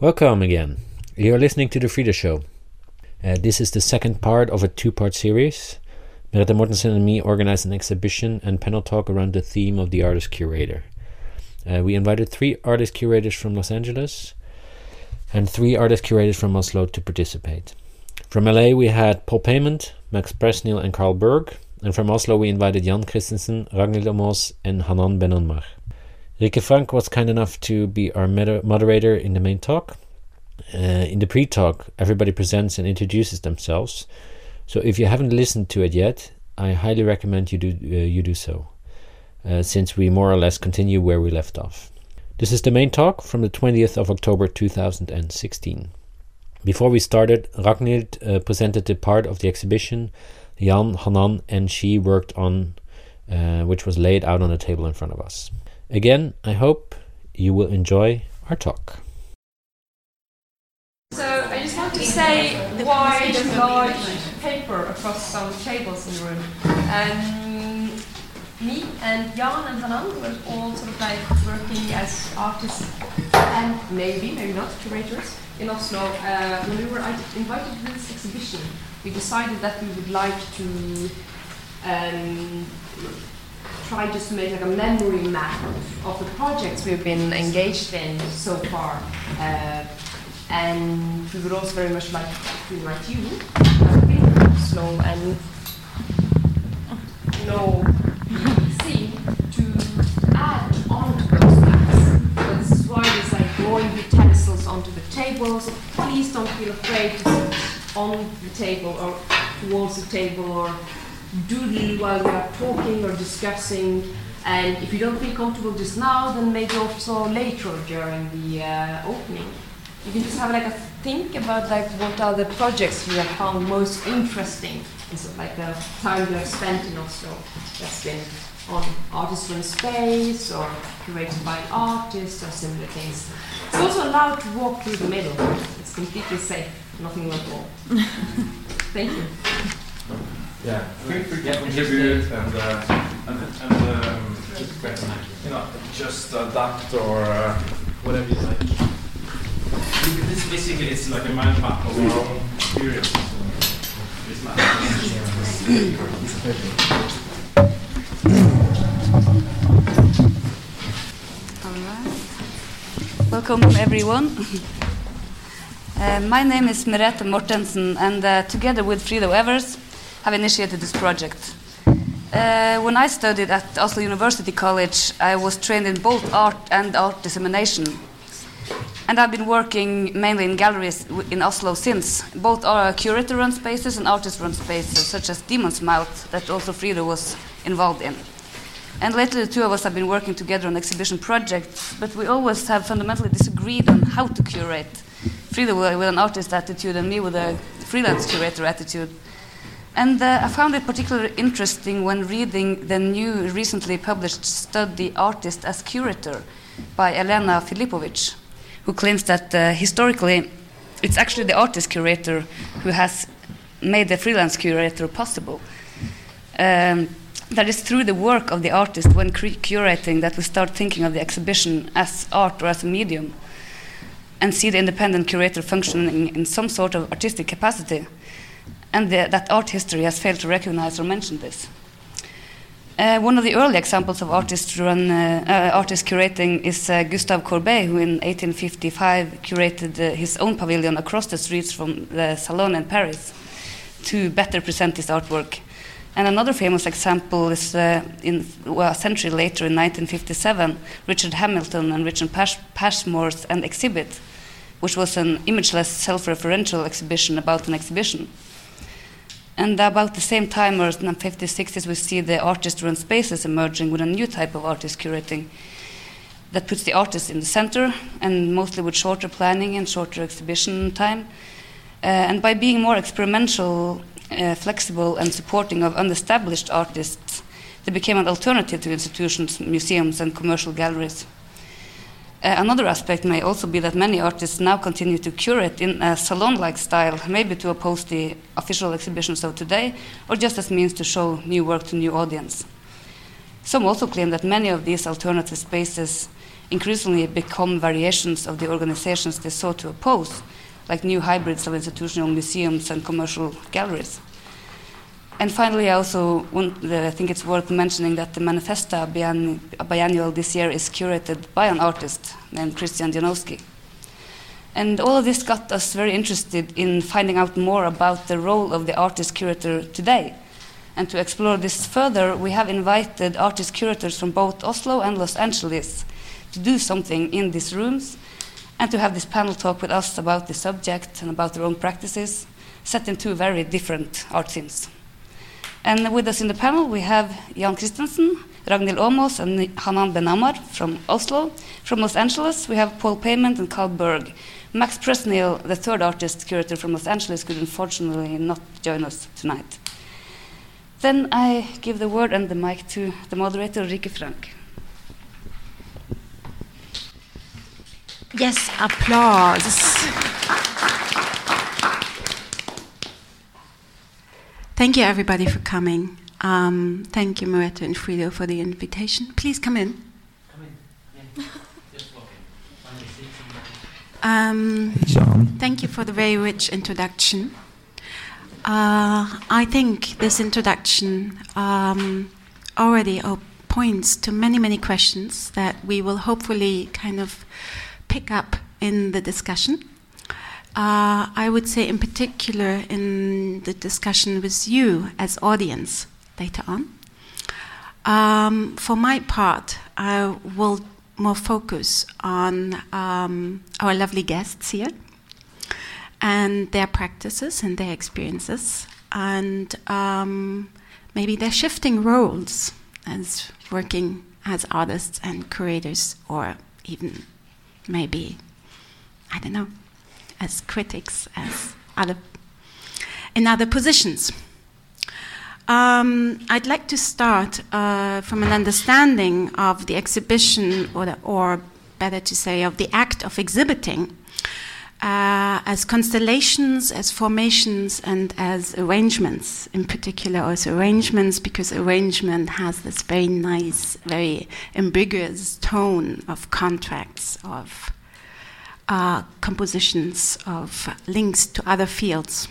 Welcome again. You're listening to The Frido Show. Uh, this is the second part of a two part series. Merete Mortensen and me organized an exhibition and panel talk around the theme of the artist curator. Uh, we invited three artist curators from Los Angeles and three artist curators from Oslo to participate. From LA, we had Paul Paiement, Max Presneill, and Carl Berg, and from Oslo, we invited Jan Christensen, Ragnhild Aamås, and Hanan Benammar. Rike Frank was kind enough to be our moderator in the main talk. Uh, in the pre talk, everybody presents and introduces themselves. So if you haven't listened to it yet, I highly recommend you do, uh, you do so, uh, since we more or less continue where we left off. This is the main talk from the 20th of October 2016. Before we started, Ragnhild uh, presented the part of the exhibition Jan, Hanan, and she worked on, uh, which was laid out on the table in front of us. Again, I hope you will enjoy our talk. So I just want to say why a large paper across some tables in the room. Um, me and Jan and Hanan were all sort of like working as artists and maybe, maybe not, curators in Oslo. Uh, when we were invited to this exhibition, we decided that we would like to um, try just to make like a memory map of the projects we've been engaged in so far. Uh, and we would also very much like to invite you, slow and no see to add on to those maps. That's why there's like drawing utensils onto the table, so please don't feel afraid to sit on the table or towards the table or doodle while we are talking or discussing. And if you don't feel comfortable just now, then maybe also later during the uh, opening. You can just have like a think about like what are the projects you have found most interesting in sort of like the time you have spent in Oslo that's been on artists run space or curated by an artist or similar things. It's also allowed to walk through the middle. It's completely safe, nothing will fall. Thank you yeah, feel free to contribute and, uh, and, and um, you know, just adapt or uh, whatever you like. This basically is like a mind map of our own experience. Welcome everyone. uh, my name is Merete Mortensen and uh, together with Frido Evers have initiated this project. Uh, when I studied at Oslo University College, I was trained in both art and art dissemination. And I've been working mainly in galleries in Oslo since, both are curator run spaces and artist run spaces, such as Demon's Mouth, that also Frido was involved in. And lately, the two of us have been working together on exhibition projects, but we always have fundamentally disagreed on how to curate. Frido with an artist attitude, and me with a freelance curator attitude. And uh, I found it particularly interesting when reading the new, recently published study Artist as Curator by Elena Filipovic, who claims that uh, historically it's actually the artist curator who has made the freelance curator possible. Um, that is through the work of the artist when curating that we start thinking of the exhibition as art or as a medium and see the independent curator functioning in some sort of artistic capacity and the, that art history has failed to recognize or mention this. Uh, one of the early examples of artist run uh, uh, curating is uh, Gustave Courbet, who in 1855 curated uh, his own pavilion across the streets from the Salon in Paris to better present his artwork. And another famous example is uh, in well, a century later, in 1957, Richard Hamilton and Richard Pash- Pashmore's An Exhibit, which was an imageless, self-referential exhibition about an exhibition. And about the same time, or in the 50s, 60s, we see the artist run spaces emerging with a new type of artist curating that puts the artist in the center and mostly with shorter planning and shorter exhibition time. Uh, and by being more experimental, uh, flexible, and supporting of unestablished artists, they became an alternative to institutions, museums, and commercial galleries. Uh, another aspect may also be that many artists now continue to curate in a salon like style, maybe to oppose the official exhibitions of today, or just as means to show new work to new audience. Some also claim that many of these alternative spaces increasingly become variations of the organizations they sought to oppose, like new hybrids of institutional museums and commercial galleries. And finally, I also want, uh, I think it's worth mentioning that the Manifesta biannual this year is curated by an artist named Christian Jankowski. And all of this got us very interested in finding out more about the role of the artist curator today. And to explore this further, we have invited artist curators from both Oslo and Los Angeles to do something in these rooms and to have this panel talk with us about the subject and about their own practices, set in two very different art scenes. And with us in the panel, we have Jan Christensen, Ragnhild Aamås, and Hanan Benammar from Oslo. From Los Angeles, we have Paul Paiement and Carl Berg. Max Presneill, the third artist curator from Los Angeles, could unfortunately not join us tonight. Then I give the word and the mic to the moderator, Rike Frank. Yes, applause. Thank you, everybody, for coming. Um, thank you, Merete and Frido, for the invitation. Please come in. Come in. Um, thank you for the very rich introduction. Uh, I think this introduction um, already points to many, many questions that we will hopefully kind of pick up in the discussion. Uh, I would say, in particular, in the discussion with you as audience later on. Um, for my part, I will more focus on um, our lovely guests here and their practices and their experiences, and um, maybe their shifting roles as working as artists and curators, or even maybe, I don't know, as critics, as other in other positions. Um, I'd like to start uh, from an understanding of the exhibition, or, the, or better to say, of the act of exhibiting, uh, as constellations, as formations, and as arrangements. In particular, also arrangements, because arrangement has this very nice, very ambiguous tone of contracts, of uh, compositions of links to other fields.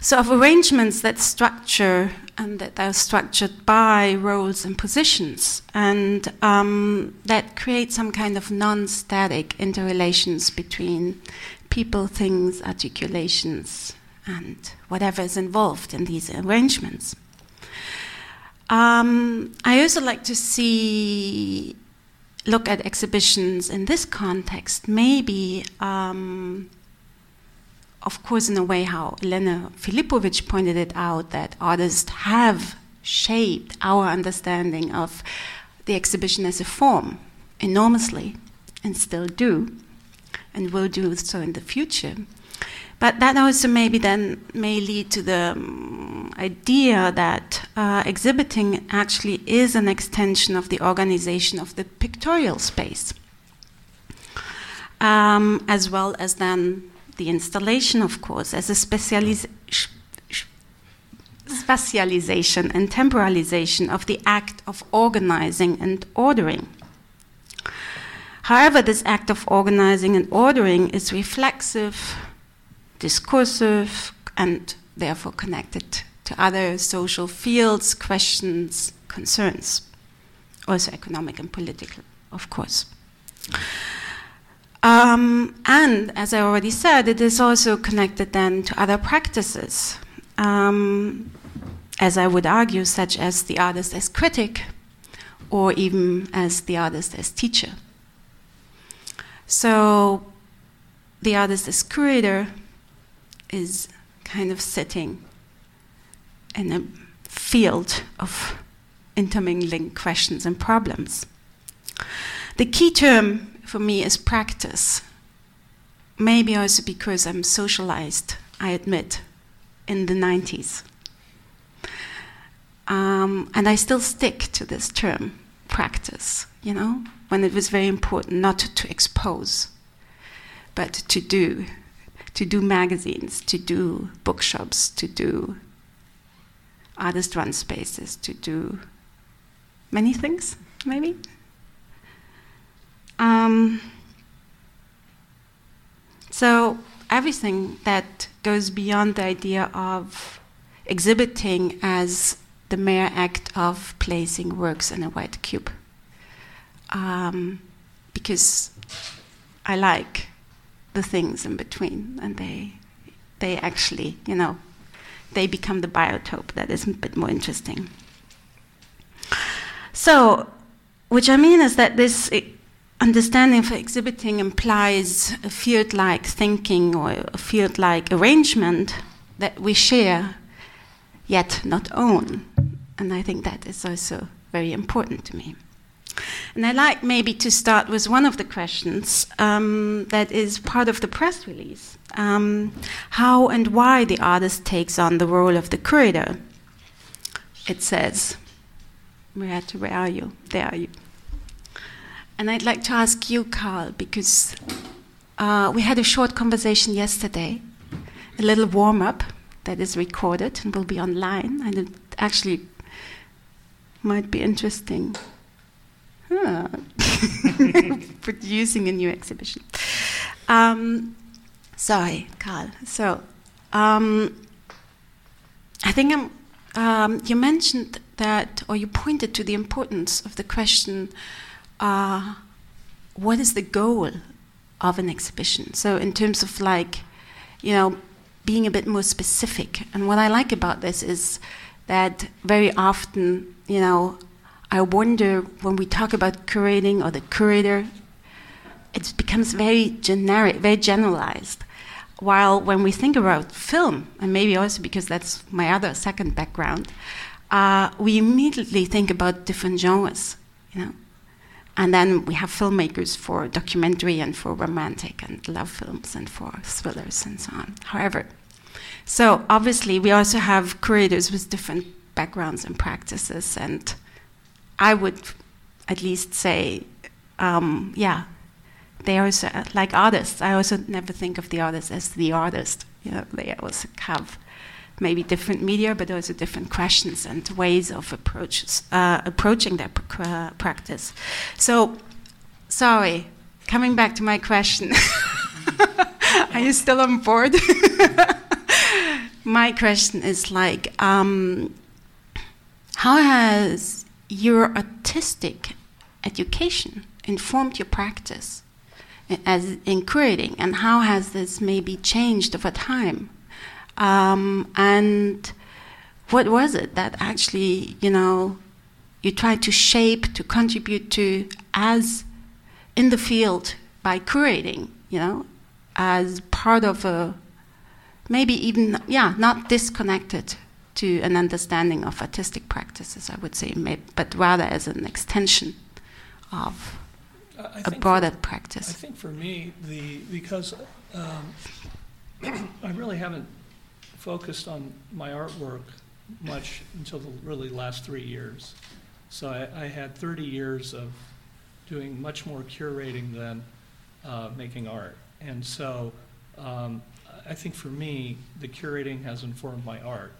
So, of arrangements that structure and that are structured by roles and positions, and um, that create some kind of non static interrelations between people, things, articulations, and whatever is involved in these arrangements. Um, I also like to see look at exhibitions in this context, maybe, um, of course, in a way how Elena Filipovic pointed it out, that artists have shaped our understanding of the exhibition as a form enormously, and still do, and will do so in the future. But that also maybe then may lead to the um, idea that uh, exhibiting actually is an extension of the organization of the pictorial space, um, as well as then the installation, of course, as a specialization and temporalization of the act of organizing and ordering. However, this act of organizing and ordering is reflexive discursive and therefore connected to other social fields, questions, concerns, also economic and political, of course. Um, and as I already said, it is also connected then to other practices, um, as I would argue, such as the artist as critic or even as the artist as teacher. So the artist as curator is kind of sitting in a field of intermingling questions and problems. The key term for me is practice. Maybe also because I'm socialized, I admit, in the 90s. Um, and I still stick to this term, practice, you know, when it was very important not to expose, but to do, to do magazines, to do bookshops, to do artist run spaces, to do many things, maybe. Um, so everything that goes beyond the idea of exhibiting as the mere act of placing works in a white cube. Um, because I like the things in between, and they, they actually, you know, they become the biotope that is a bit more interesting. So, which I mean is that this eh, understanding for exhibiting implies a field like thinking or a field like arrangement that we share yet not own. And I think that is also very important to me. And I'd like maybe to start with one of the questions um, that is part of the press release um, how and why the artist takes on the role of the curator. It says, where, are you? There are you. And I'd like to ask you, Carl, because uh, we had a short conversation yesterday, a little warm up that is recorded and will be online, and it actually might be interesting. Producing a new exhibition. Um, sorry, Carl. So, um, I think um, you mentioned that, or you pointed to the importance of the question uh, what is the goal of an exhibition? So, in terms of like, you know, being a bit more specific. And what I like about this is that very often, you know, I wonder when we talk about curating or the curator, it becomes very generic, very generalized. While when we think about film, and maybe also because that's my other second background, uh, we immediately think about different genres, you know. And then we have filmmakers for documentary and for romantic and love films and for thrillers and so on. However, so obviously we also have curators with different backgrounds and practices, and I would at least say, um, yeah, they also like artists. I also never think of the artist as the artist. You know, they also have maybe different media, but also different questions and ways of approaches, uh, approaching their pr- practice. So, sorry, coming back to my question. Are you still on board? my question is like, um, how has your artistic education informed your practice as in curating, and how has this maybe changed over time? Um, and what was it that actually, you know, you tried to shape, to contribute to as in the field by curating, you know, as part of a maybe even, yeah, not disconnected to an understanding of artistic practices, I would say, but rather as an extension of a broader for, practice. I think for me, the because um, I really haven't focused on my artwork much until the really last three years. So I, I had 30 years of doing much more curating than uh, making art. And so um, I think for me, the curating has informed my art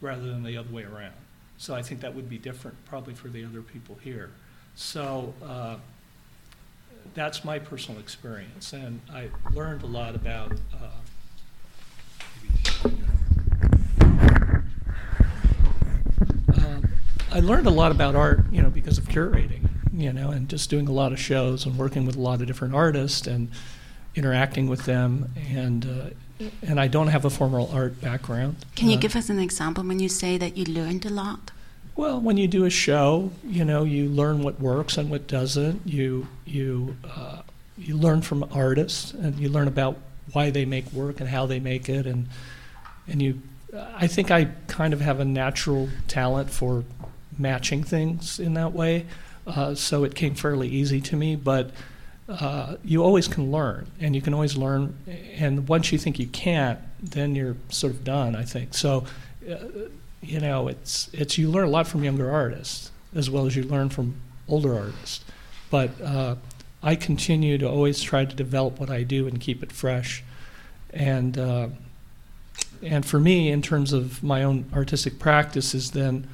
rather than the other way around. So I think that would be different probably for the other people here. So uh, that's my personal experience. And I learned a lot about uh, um, I learned a lot about art, you know, because of curating, you know, and just doing a lot of shows and working with a lot of different artists and interacting with them. And uh, and I don't have a formal art background. Can you uh, give us an example when you say that you learned a lot? Well, when you do a show, you know, you learn what works and what doesn't. You you uh, you learn from artists, and you learn about why they make work and how they make it, and and you I think I kind of have a natural talent for matching things in that way, uh, so it came fairly easy to me. But uh, you always can learn, and you can always learn. And once you think you can't, then you're sort of done. I think so. Uh, you know, it's it's you learn a lot from younger artists as well as you learn from older artists. But uh, I continue to always try to develop what I do and keep it fresh, and uh, and for me, in terms of my own artistic practice, is then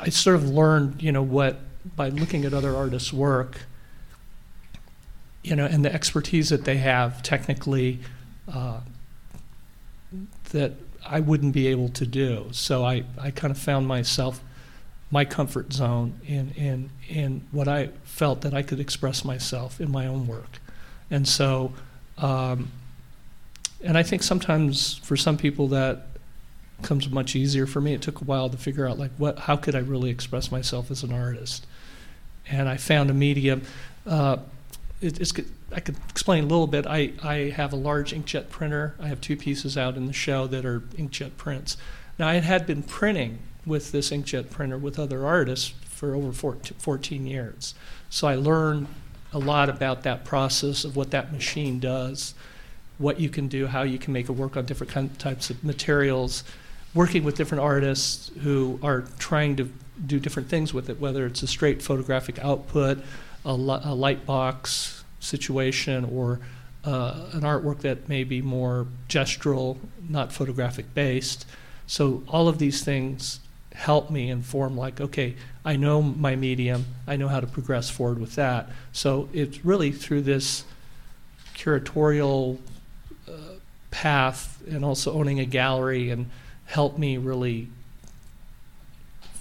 I sort of learned, you know, what by looking at other artists' work, you know, and the expertise that they have technically uh, that I wouldn't be able to do. So I, I kind of found myself, my comfort zone in, in, in what I felt that I could express myself in my own work. And so, um, and I think sometimes for some people that comes much easier. For me, it took a while to figure out like what, how could I really express myself as an artist. And I found a medium. Uh, it, it's I could explain a little bit. I, I have a large inkjet printer. I have two pieces out in the show that are inkjet prints. Now, I had been printing with this inkjet printer with other artists for over 14 years. So I learned a lot about that process of what that machine does, what you can do, how you can make it work on different types of materials, working with different artists who are trying to do different things with it, whether it's a straight photographic output, a, a light box situation, or uh, an artwork that may be more gestural, not photographic based. So all of these things help me inform like okay i know my medium i know how to progress forward with that so it's really through this curatorial uh, path and also owning a gallery and help me really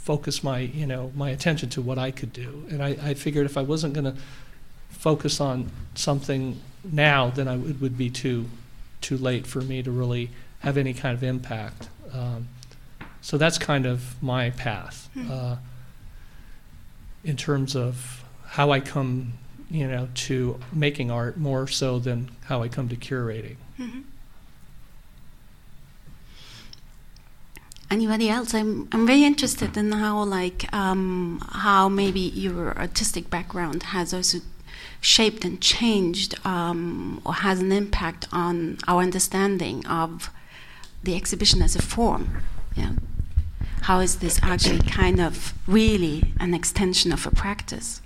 focus my you know my attention to what I could do. And I, I figured if I wasn't going to focus on something now, then I, it would be too too late for me to really have any kind of impact. Um, so that's kind of my path hmm. uh, in terms of how I come, you know, to making art more so than how I come to curating. Mm-hmm. Anybody else? I'm i'm very interested in how like um, how maybe your artistic background has also shaped and changed um, or has an impact on our understanding of the exhibition as a form. Yeah. How is this actually kind of really an extension of a practice?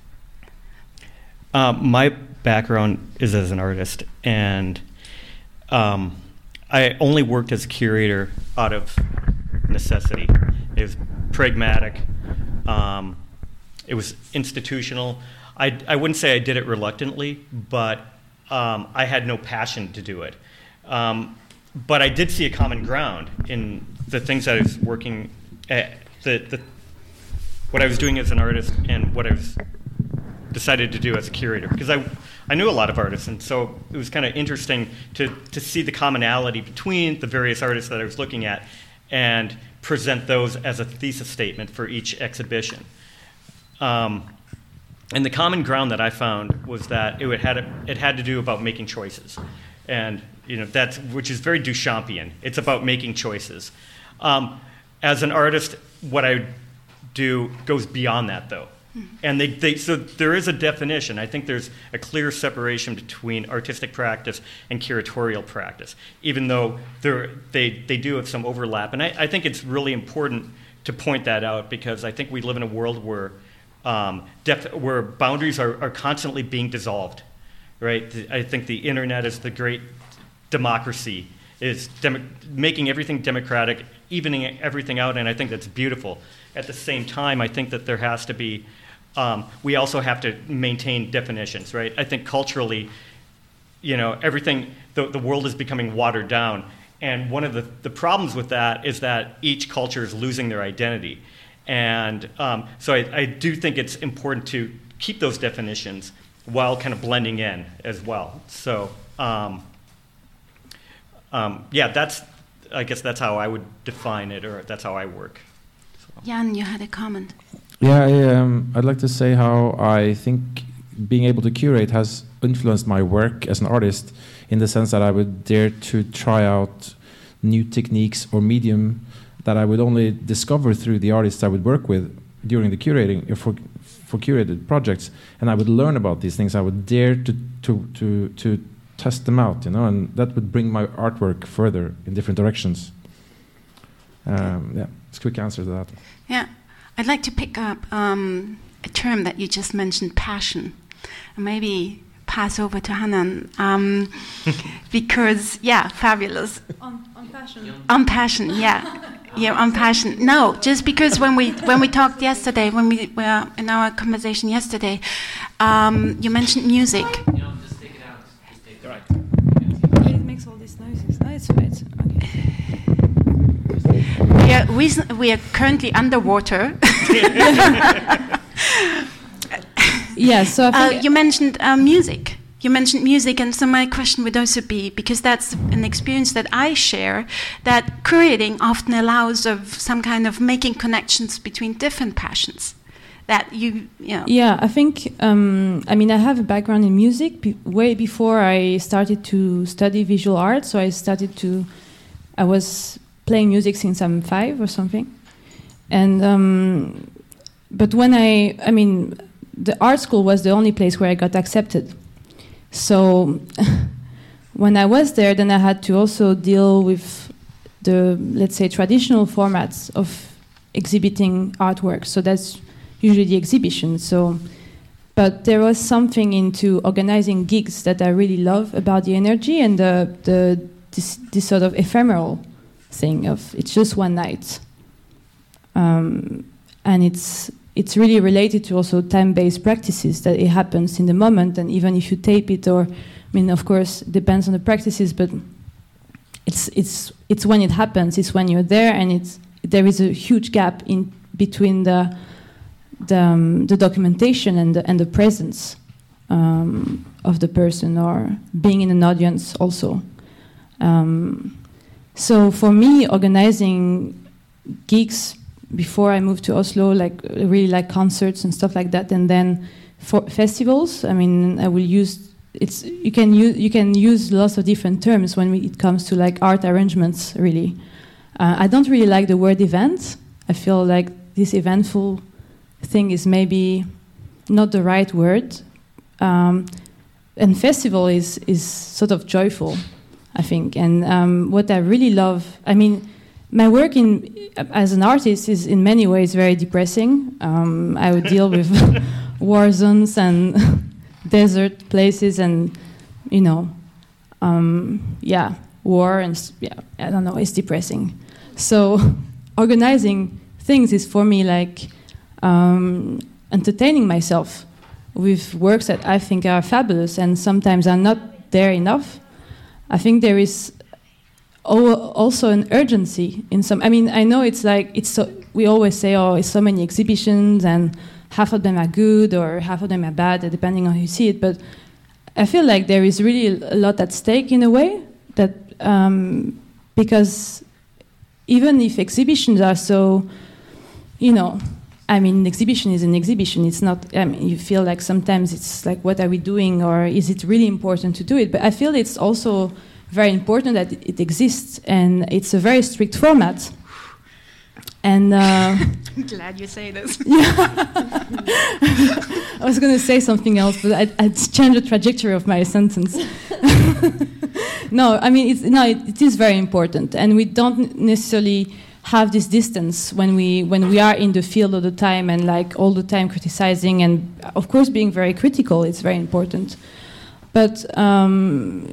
Um, my background is as an artist and um, i only worked as a curator out of necessity. It was pragmatic. Um, it was institutional. I, I wouldn't say I did it reluctantly, but um, I had no passion to do it. Um, but I did see a common ground in the things that I was working at, the, the, what I was doing as an artist and what I was decided to do as a curator because I, I knew a lot of artists and so it was kind of interesting to, to see the commonality between the various artists that I was looking at and present those as a thesis statement for each exhibition. Um, and the common ground that I found was that it had it had to do about making choices, and you know that's which is very Duchampian. It's about making choices. Um, as an artist, what I do goes beyond that, though. And they, they, so there is a definition. I think there's a clear separation between artistic practice and curatorial practice, even though they, they do have some overlap. And I, I, think it's really important to point that out because I think we live in a world where, um, def, where boundaries are, are constantly being dissolved. Right? I think the internet is the great democracy, is dem- making everything democratic, evening everything out, and I think that's beautiful. At the same time, I think that there has to be um, we also have to maintain definitions, right? I think culturally, you know, everything, the, the world is becoming watered down. And one of the, the problems with that is that each culture is losing their identity. And um, so I, I do think it's important to keep those definitions while kind of blending in as well. So, um, um, yeah, that's, I guess that's how I would define it, or that's how I work. So. Jan, you had a comment. Yeah, I, um, I'd like to say how I think being able to curate has influenced my work as an artist in the sense that I would dare to try out new techniques or medium that I would only discover through the artists I would work with during the curating uh, for for curated projects, and I would learn about these things. I would dare to to to to test them out, you know, and that would bring my artwork further in different directions. Um, yeah, it's a quick answer to that. Yeah. I'd like to pick up um, a term that you just mentioned, passion, and maybe pass over to Hanan um, because yeah, fabulous. On, on passion. On passion, yeah. Yeah, on passion. No, just because when we when we talked yesterday, when we were in our conversation yesterday, um, you mentioned music. Right. It makes all these noises. No, it's right. Okay. We are, we, we are currently underwater. yeah, so uh, you mentioned uh, music. You mentioned music, and so my question would also be because that's an experience that I share. That curating often allows of some kind of making connections between different passions. That you, you know. Yeah, I think. Um, I mean, I have a background in music be way before I started to study visual art. So I started to. I was playing music since I'm five or something, and um, but when I, I mean, the art school was the only place where I got accepted. So when I was there, then I had to also deal with the, let's say, traditional formats of exhibiting artwork. So that's usually the exhibition. So, but there was something into organizing gigs that I really love about the energy and the, the this, this sort of ephemeral thing of it's just one night. Um, and it's it's really related to also time-based practices that it happens in the moment. And even if you tape it or i mean of course depends on the practices but it's it's it's when it happens. It's when you're there and it's there is a huge gap in between the the, um, the documentation and the, and the presence um, of the person or being in an audience also. Um, so for me organizing gigs before I moved to Oslo, like really like concerts and stuff like that, and then for festivals. I mean, I will use it's you can use you can use lots of different terms when we, it comes to like art arrangements. Really, uh, I don't really like the word event. I feel like this eventful thing is maybe not the right word. Um, and festival is is sort of joyful, I think. And um, what I really love, I mean my work in as an artist is in many ways very depressing. Um, I would deal with war zones and desert places, and you know, um, yeah, war and yeah, I don't know, it's depressing. So organizing things is for me like um, entertaining myself with works that I think are fabulous and sometimes are not there enough. I think there is also an urgency in some. I mean, I know it's like it's so. We always say, "Oh, it's so many exhibitions, and half of them are good, or half of them are bad, depending on how you see it." But I feel like there is really a lot at stake in a way that um, because even if exhibitions are so, you know, I mean, an exhibition is an exhibition. It's not. I mean, you feel like sometimes it's like, what are we doing, or is it really important to do it? But I feel it's also very important that it, exists, and it's a very strict format. And uh, I'm glad you say this. Yeah. I was going to say something else, but I, I changed the trajectory of my sentence. no, I mean, it's, no, it, it is very important, and we don't necessarily have this distance when we when we are in the field all the time and like all the time criticizing and of course being very critical. It's very important, but um,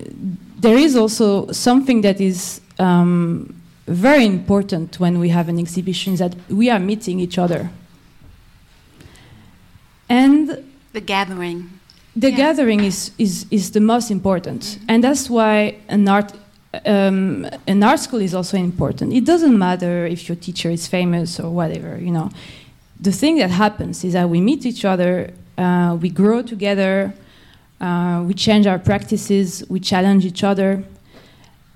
there is also something that is um, very important when we have an exhibition is that we are meeting each other. And the gathering. The yeah. gathering is, is, is the most important. Mm -hmm. And that's why an art, um, an art school is also important. It doesn't matter if your teacher is famous or whatever, you know. The thing that happens is that we meet each other, uh, we grow together, uh, we change our practices, we challenge each other.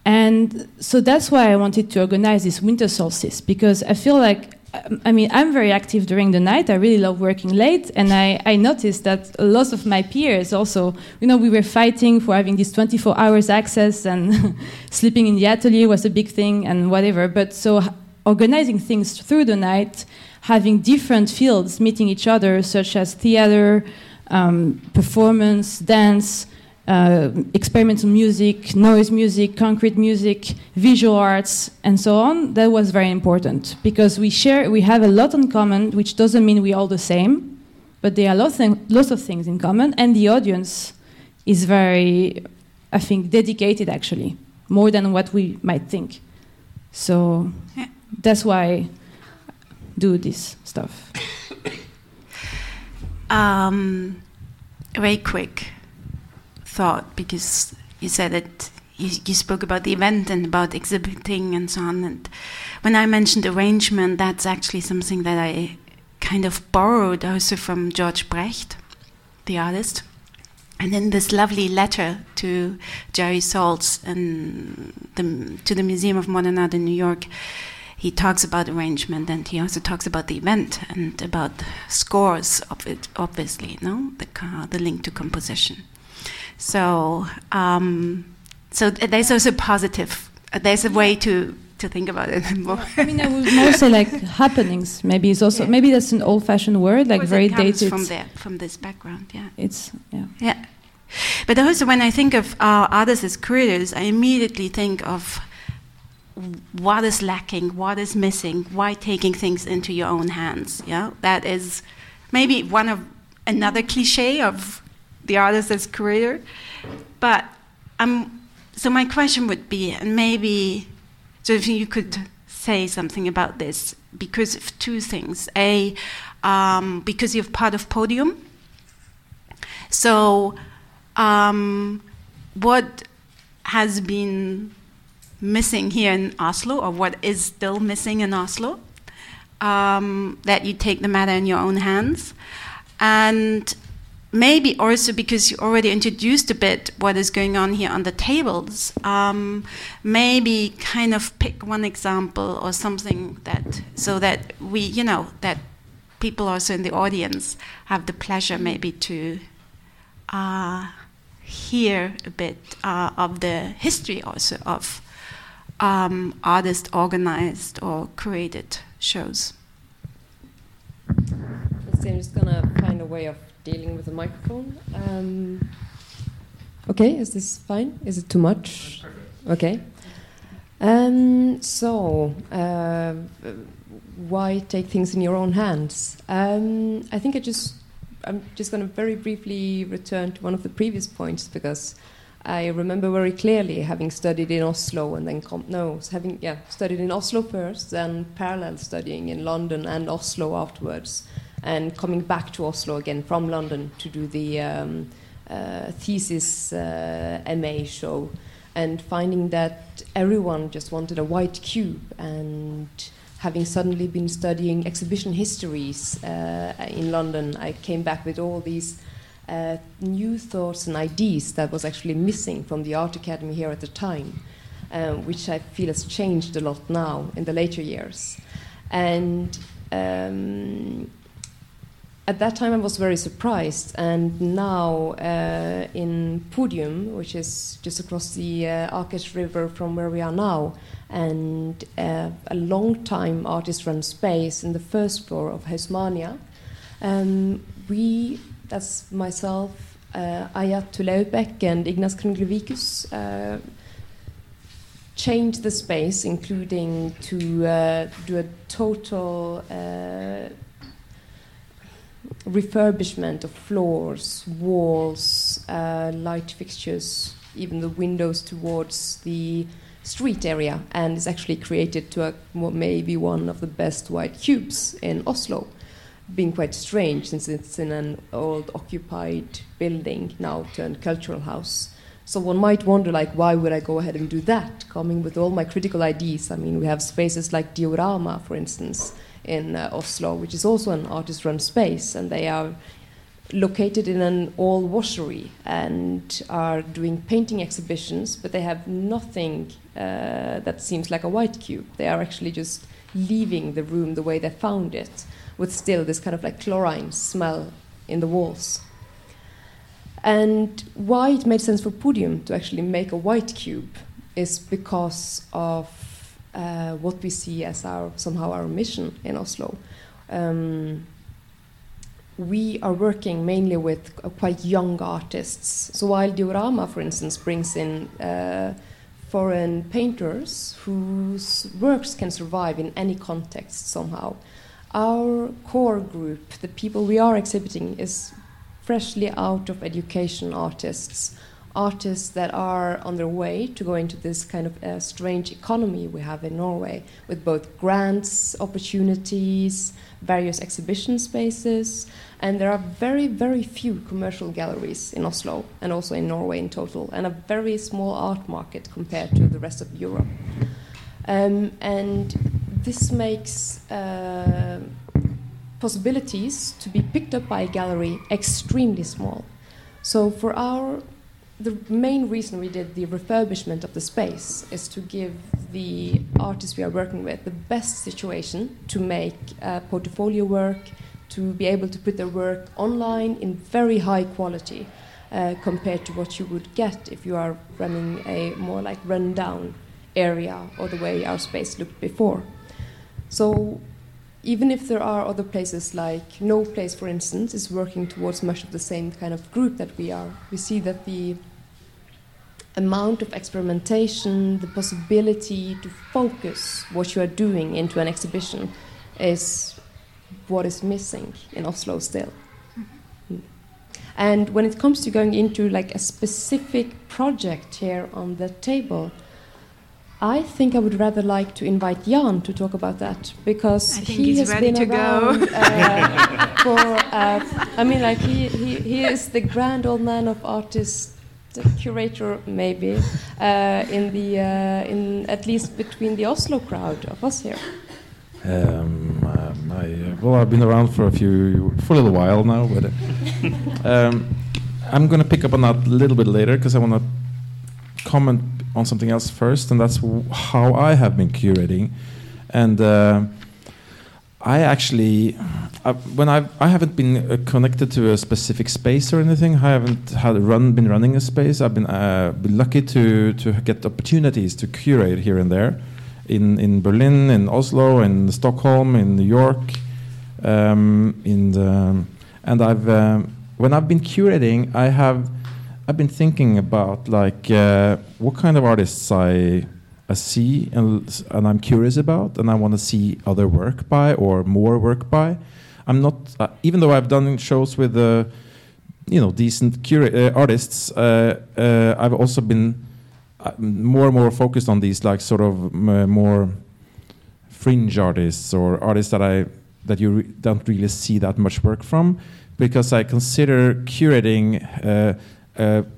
And so that's why I wanted to organize this winter solstice because I feel like, I mean, I'm very active during the night. I really love working late. And I, I noticed that a lot of my peers also, you know, we were fighting for having this 24 hours access and sleeping in the atelier was a big thing and whatever. But so organizing things through the night, having different fields meeting each other, such as theater, um, performance, dance, uh, experimental music, noise music, concrete music, visual arts, and so on, that was very important because we share, we have a lot in common, which doesn't mean we're all the same, but there are lots, lots of things in common, and the audience is very, I think, dedicated actually, more than what we might think. So that's why I do this stuff. Um, very quick thought because you said that you, you spoke about the event and about exhibiting and so on. And when I mentioned arrangement, that's actually something that I kind of borrowed also from George Brecht, the artist. And in this lovely letter to Jerry Saltz and the, to the Museum of Modern Art in New York, he talks about arrangement and he also talks about the event and about scores of it, obviously, no, the the link to composition. So, um, so there's also positive. Uh, there's a way to to think about it more. I mean, I would more say like happenings. Maybe it's also yeah. maybe that's an old-fashioned word, like very dated. From there, from this background, yeah. It's yeah. Yeah, but also when I think of our artists as creators, I immediately think of what is lacking, what is missing, why taking things into your own hands. Yeah, that is maybe one of another cliche of the artist as creator. But um, so my question would be, and maybe so if you could say something about this, because of two things. A, um, because you're part of Podium. So, um, what has been missing here in Oslo, or what is still missing in Oslo, um, that you take the matter in your own hands? And maybe also because you already introduced a bit what is going on here on the tables, um, maybe kind of pick one example or something that, so that we, you know, that people also in the audience have the pleasure maybe to uh, hear a bit uh, of the history also of um, artist organized or created shows. I'm just gonna find a way of dealing with the microphone. Um, okay, is this fine? Is it too much? Okay. Um, so, uh, why take things in your own hands? Um, I think I just, I'm just going to very briefly return to one of the previous points because I remember very clearly having studied in Oslo and then com- no, having yeah studied in Oslo first, then parallel studying in London and Oslo afterwards and coming back to Oslo again from London to do the um, uh, thesis uh, MA show, and finding that everyone just wanted a white cube, and having suddenly been studying exhibition histories uh, in London, I came back with all these. Uh, new thoughts and ideas that was actually missing from the art academy here at the time, um, which I feel has changed a lot now in the later years. And um, at that time I was very surprised, and now uh, in Podium, which is just across the uh, River from where we are now, and uh, a long time artist run space in the first floor of Hausmania, um, we, that's myself, uh, Ayat Tuleubek, and Ignas Krunglevičius, uh, changed the space, including to uh, do a total uh, refurbishment of floors, walls, uh, light fixtures, even the windows towards the street area, and is actually created to a, maybe one of the best white cubes in Oslo. Being quite strange since it's in an old occupied building now turned cultural house. So one might wonder, like, why would I go ahead and do that? Coming with all my critical ideas. I mean, we have spaces like Diorama, for instance, in uh, Oslo, which is also an artist run space, and they are located in an all washery and are doing painting exhibitions, but they have nothing uh, that seems like a white cube. They are actually just leaving the room the way they found it, with still this kind of like chlorine smell in the walls. And why it made sense for Podium to actually make a white cube is because of uh, what we see as our somehow our mission in Oslo. Um, we are working mainly with quite young artists. So while Diorama, for instance, brings in uh, foreign painters whose works can survive in any context somehow, our core group, the people we are exhibiting, is freshly out of education artists artists that are on their way to go into this kind of uh, strange economy we have in Norway, with both grants, opportunities, various exhibition spaces, and there are very, very few commercial galleries in Oslo and also in Norway in total, and a very small art market compared to the rest of Europe. Um, and this makes uh, possibilities to be picked up by a gallery extremely small. So for our the main reason we did the refurbishment of the space is to give the artists we are working with the best situation to make uh, portfolio work, to be able to put their work online in very high quality uh, compared to what you would get if you are running a more like rundown area or the way our space looked before. So even if there are other places like No Place, for instance, is working towards much of the same kind of group that we are, we see that the amount of experimentation, the possibility to focus what you are doing into an exhibition is what is missing in Oslo still. Mm. And when it comes to going into like a specific project here on the table, I think I would rather like to invite Jan to talk about that because he has been around uh, for. Uh, I mean, like he, he, he is the grand old man of artists curator maybe uh, in the uh, in at least between the Oslo crowd of us here. Um, um, I, uh, well, I've been around for a few for a little while now, but uh, um, I'm going to pick up on that a little bit later because I want to comment on something else first, and that's how I have been curating, and uh, I actually, I, when I I haven't been uh, connected to a specific space or anything. I haven't had run been running a space. I've been, uh, been lucky to to get opportunities to curate here and there, in in Berlin, in Oslo, in Stockholm, in New York, um, in the, and I've um, when I've been curating, I have I've been thinking about like uh, what kind of artists I I see and, and I'm curious about, and I want to see other work by or more work by. I'm not, uh, even though I've done shows with, uh, you know, decent uh, artists. Uh, uh, I've also been more and more focused on these, like sort of more fringe artists or artists that I that you re don't really see that much work from, because I consider curating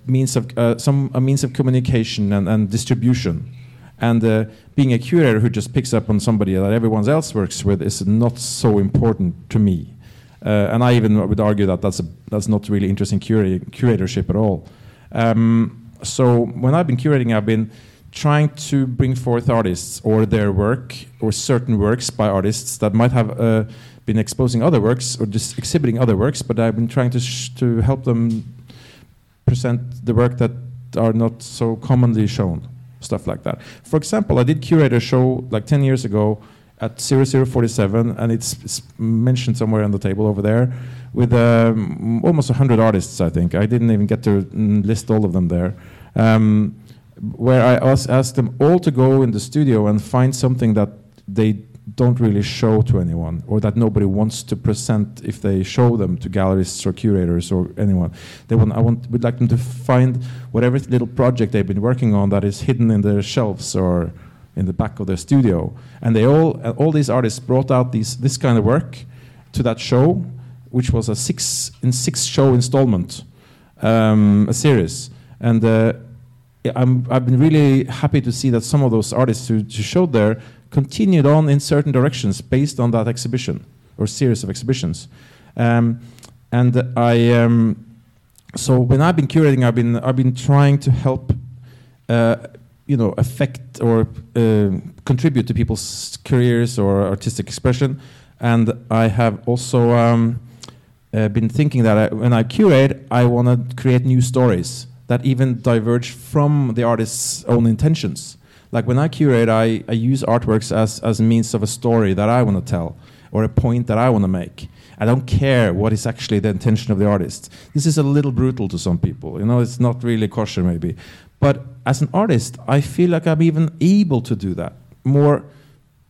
means of some a means of communication and, and distribution. And uh, being a curator who just picks up on somebody that everyone else works with is not so important to me. Uh, and I even would argue that that's, a, that's not really interesting cura curatorship at all. Um, so when I've been curating, I've been trying to bring forth artists or their work or certain works by artists that might have uh, been exposing other works or just exhibiting other works, but I've been trying to, to help them present the work that are not so commonly shown stuff like that. For example, I did curate a show like 10 years ago at 0047, and it's, it's mentioned somewhere on the table over there, with um, almost 100 artists, I think. I didn't even get to list all of them there. Um, where I asked them all to go in the studio and find something that they don't really show to anyone or that nobody wants to present if they show them to gallerists or curators or anyone. They want, I want, would like them to find whatever little project they've been working on that is hidden in their shelves or in the back of their studio. And they all, all these artists brought out these, this kind of work to that show, which was a six in six show installment, um, a series. And uh, i have been really happy to see that some of those artists who, who showed there continued on in certain directions based on that exhibition or series of exhibitions. Um, and I, um, so when I've been curating, I've been I've been trying to help, uh, you know, affect or uh, contribute to people's careers or artistic expression, and I have also um, uh, been thinking that I, when I curate, I want to create new stories that even diverge from the artist's own intentions like when I curate, I, I use artworks as, as a means of a story that I want to tell or a point that I want to make. I don't care what is actually the intention of the artist. This is a little brutal to some people. You know, it's not really kosher maybe. But as an artist, I feel like I'm even able to do that more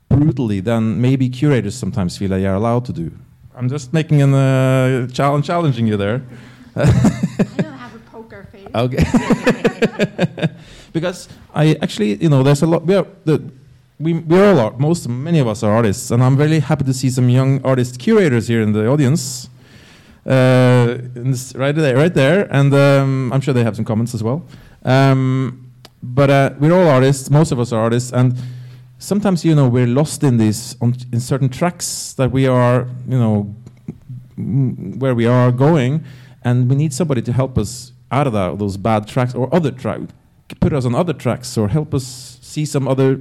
brutally than maybe curators sometimes feel they are allowed to do. I'm just making a uh, challenge, challenging you there. I don't have a poker face. Okay. because I actually, you know, there's a lot. We are the we we're all art, most many of us are artists, and I'm really happy to see some young artist curators here in the audience. Uh, right there, right there, and um, I'm sure they have some comments as well. Um, but uh, we're all artists. Most of us are artists, and sometimes you know we're lost in these in certain tracks that we are, you know, where we are going, and we need somebody to help us out of that, those bad tracks or other track, put us on other tracks or help us see some other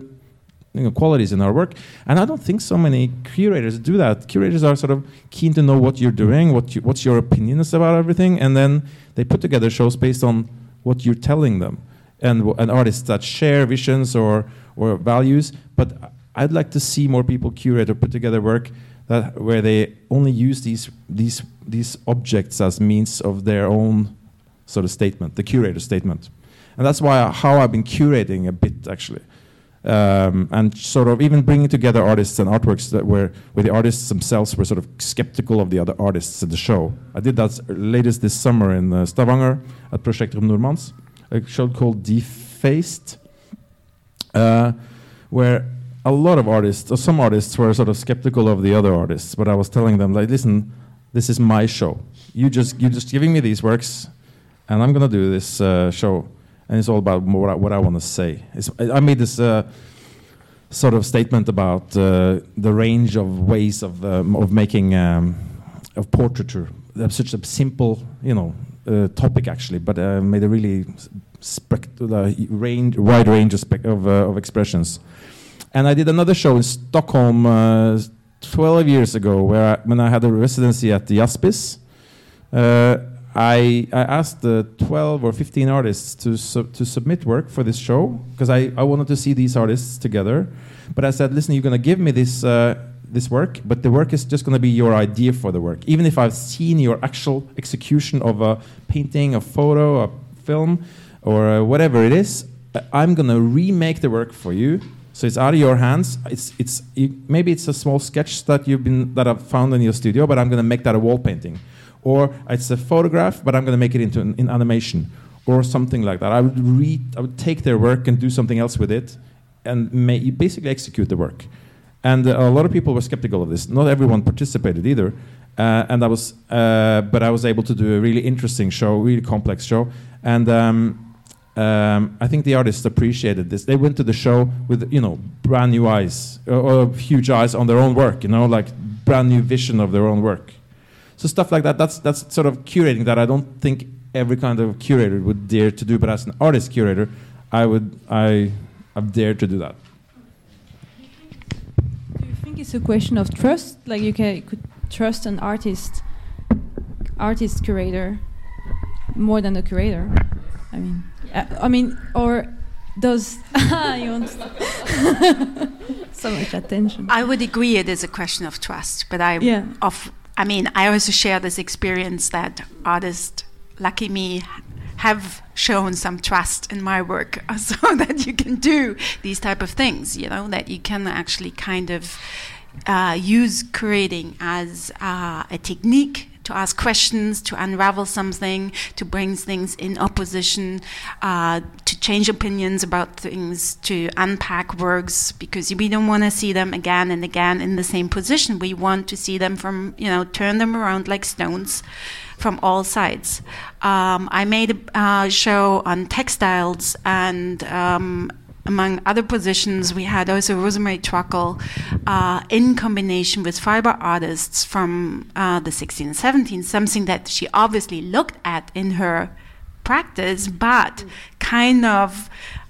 you know, qualities in our work. And I don't think so many curators do that. Curators are sort of keen to know what you're doing, what you, what's your opinions about everything, and then they put together shows based on what you're telling them. And, and artists that share visions or, or values. But I'd like to see more people curate or put together work that where they only use these these these objects as means of their own sort of statement, the curator statement. And that's why how I've been curating a bit actually um, and sort of even bringing together artists and artworks that were where the artists themselves were sort of skeptical of the other artists at the show. I did that latest this summer in uh, Stavanger at Prosjektrom Normanns, a show called Defaced, uh, where a lot of artists, or some artists, were sort of skeptical of the other artists. But I was telling them, like, listen, this is my show. You just you're just giving me these works, and I'm gonna do this uh, show and it's all about what I, what I want to say. It's, I made this uh, sort of statement about uh, the range of ways of um, of making um, of portraiture. That's such a simple, you know, uh, topic actually, but uh, made a really uh, range, wide range of, of, uh, of, expressions. And I did another show in Stockholm 12 years ago, where I, when I had a residency at the IASPIS. I, I asked the 12 or 15 artists to, to submit work for this show because I, I wanted to see these artists together. But I said, listen, you're going to give me this, uh, this work, but the work is just going to be your idea for the work. Even if I've seen your actual execution of a painting, a photo, a film, or uh, whatever it is, I'm going to remake the work for you. So it's out of your hands. It's, it's, you, maybe it's a small sketch that, you've been, that I've found in your studio, but I'm going to make that a wall painting or it's a photograph, but I'm going to make it into an, animation, or something like that. I would read, I would take their work and do something else with it, and may, basically execute the work. And uh, a lot of people were skeptical of this. Not everyone participated either. Uh, and I was, uh, but I was able to do a really interesting show, really complex show, and um, um, I think the artists appreciated this. They went to the show with, you know, brand new eyes, or, or huge eyes on their own work, you know, like brand new vision of their own work. So stuff like that. That's that's sort of curating that I don't think every kind of curator would dare to do. But as an artist curator, I would I I've dared to do that. Do you think it's a question of trust? Like you can could trust an artist, artist curator, more than a curator. I mean, uh, I mean, or does you want so much attention? I would agree it is a question of trust, but I yeah. of I mean, I also share this experience that artists, lucky me, have shown some trust in my work so that you can do these type of things, you know, that you can actually kind of uh, use creating as uh, a technique to ask questions, to unravel something, to bring things in opposition, uh, to change opinions about things, to unpack works, because we don't want to see them again and again in the same position. We want to see them from, you know, turn them around like stones from all sides. Um, I made a uh, show on textiles and um, among other positions, we had also Rosemarie Trockel uh, in combination with fiber artists from uh, the 16th and 17th, something that she obviously looked at in her practice, but kind of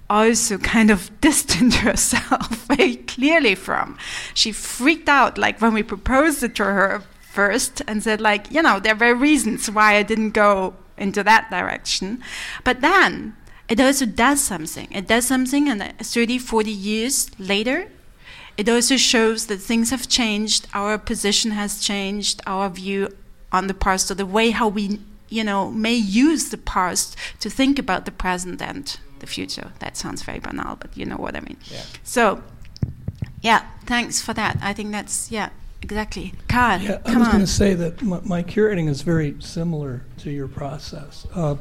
also kind of distanced herself very clearly from. She freaked out, like when we proposed it to her first, and said, like, you know, there were reasons why I didn't go into that direction. But then it also does something. It does something, and 30, 40 years later, it also shows that things have changed, our position has changed, our view on the past, or the way how we, you know, may use the past to think about the present and the future. That sounds very banal, but you know what I mean. Yeah. So, yeah, thanks for that. I think that's yeah, exactly. Carl, yeah, I was going to say that my, my, curating is very similar to your process. Uh,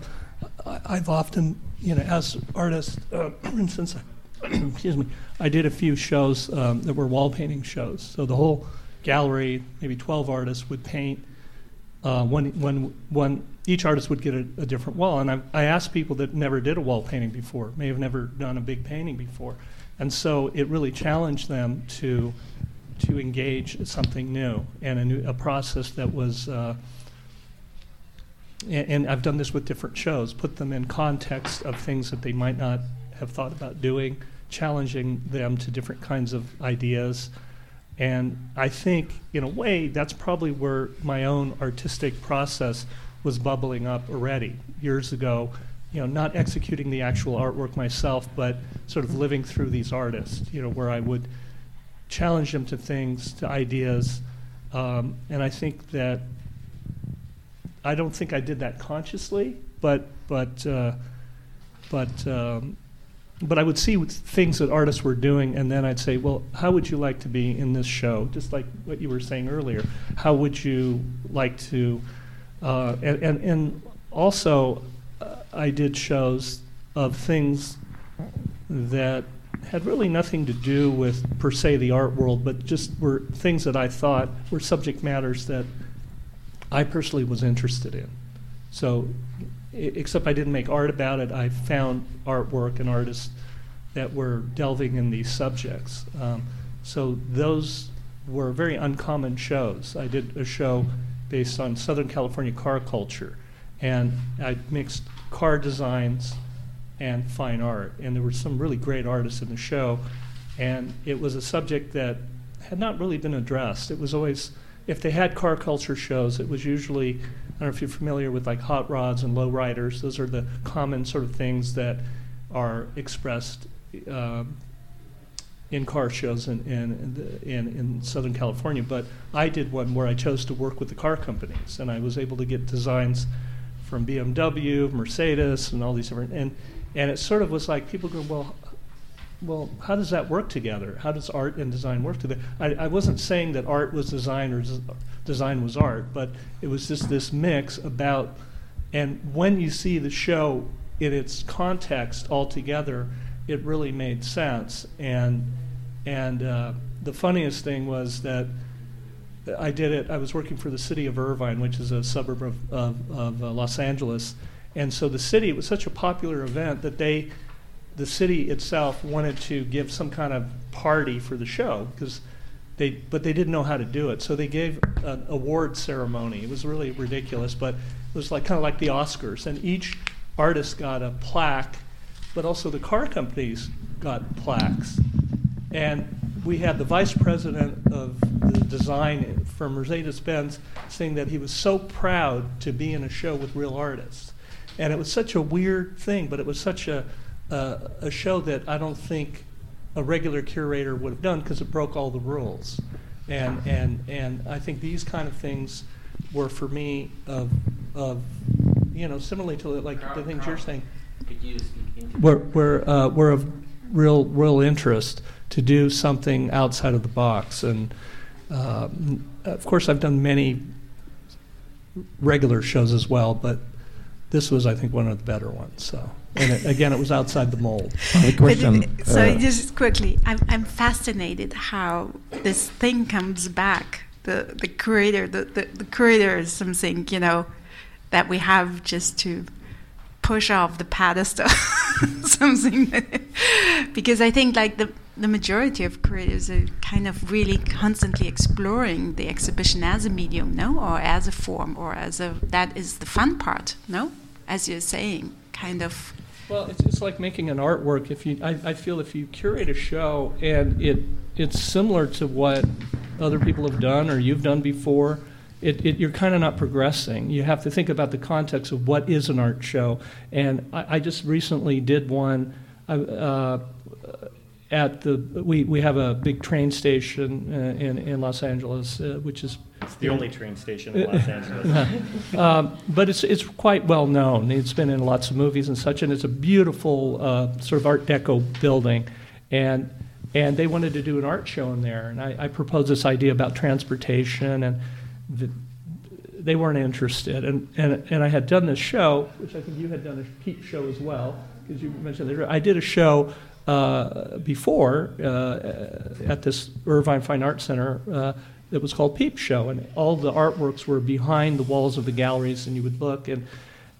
I, I've often, you know, as artists, uh, for instance, excuse me, I did a few shows um, that were wall painting shows. So the whole gallery, maybe 12 artists, would paint. Uh, one, one, one, each artist would get a, a different wall. And I, I asked people that never did a wall painting before, may have never done a big painting before. And so it really challenged them to, to engage something new and a, new, a process that was. Uh, and, and I've done this with different shows, put them in context of things that they might not have thought about doing, challenging them to different kinds of ideas. And I think, in a way, that's probably where my own artistic process was bubbling up already years ago. You know, not executing the actual artwork myself, but sort of living through these artists. You know, where I would challenge them to things, to ideas, um, and I think that I don't think I did that consciously, but but uh, but um, but I would see things that artists were doing, and then I'd say, well, how would you like to be in this show? Just like what you were saying earlier, how would you like to? Uh, and, and, and also, uh, I did shows of things that had really nothing to do with per se the art world, but just were things that I thought were subject matters that I personally was interested in. So except I didn't make art about it, I found artwork and artists that were delving in these subjects. Um, so those were very uncommon shows. I did a show based on Southern California car culture, and I mixed car designs and fine art, and there were some really great artists in the show, and it was a subject that had not really been addressed. It was always if they had car culture shows, it was usually, I don't know if you're familiar with like hot rods and low riders. Those are the common sort of things that are expressed uh, in car shows in, in, in, in, Southern California. But I did one where I chose to work with the car companies, and I was able to get designs from BMW, Mercedes, and all these different. And, and it sort of was like people go, well, well, how does that work together? How does art and design work together? I, I wasn't saying that art was design or design was art, but it was just this mix about, and when you see the show in its context altogether, it really made sense. And and uh, the funniest thing was that I did it. I was working for the city of Irvine, which is a suburb of, of, of uh, Los Angeles, and so the city. It was such a popular event that they the city itself wanted to give some kind of party for the show because they but they didn't know how to do it. So they gave an award ceremony. It was really ridiculous but it was like kind of like the oscars. And each artist got a plaque but also the car companies got plaques. And we had the vice president of the design for mercedes-benz saying that he was so proud to be in a show with real artists. And it was such a weird thing but it was such a uh, a show that I don't think a regular curator would have done because it broke all the rules. And, and, and I think these kind of things were for me of, of you know, similarly to like Carl, the things Carl, you're saying, you were, were, uh, were of real, real interest to do something outside of the box. And uh, of course, I've done many regular shows as well, but this was, I think, one of the better ones. So and it, again, it was outside the mold. Question. It, so uh, just quickly, I'm, I'm fascinated how this thing comes back. The the creator, the, the, the creator is something you know that we have just to push off the pedestal, something because I think like the the majority of creators are kind of really constantly exploring the exhibition as a medium, no, or as a form, or as a that is the fun part, no, as you're saying, kind of well, it's, it's like making an artwork. If you, I, I feel if you curate a show and it it's similar to what other people have done or you've done before, it, it, you're kind of not progressing. You have to think about the context of what is an art show. And I, I just recently did one. Uh, at the we, we have a big train station uh, in in Los Angeles, uh, which is it's the only train station in Los Angeles. um, but it's it's quite well known. It's been in lots of movies and such, and it's a beautiful uh, sort of Art Deco building, and and they wanted to do an art show in there, and I, I proposed this idea about transportation and the they weren't interested. And, and, and I had done this show, which I think you had done a peep show as well, because you mentioned that. I did a show uh, before uh, at this Irvine Fine Arts Center uh, that was called Peep Show, and all the artworks were behind the walls of the galleries, and you would look and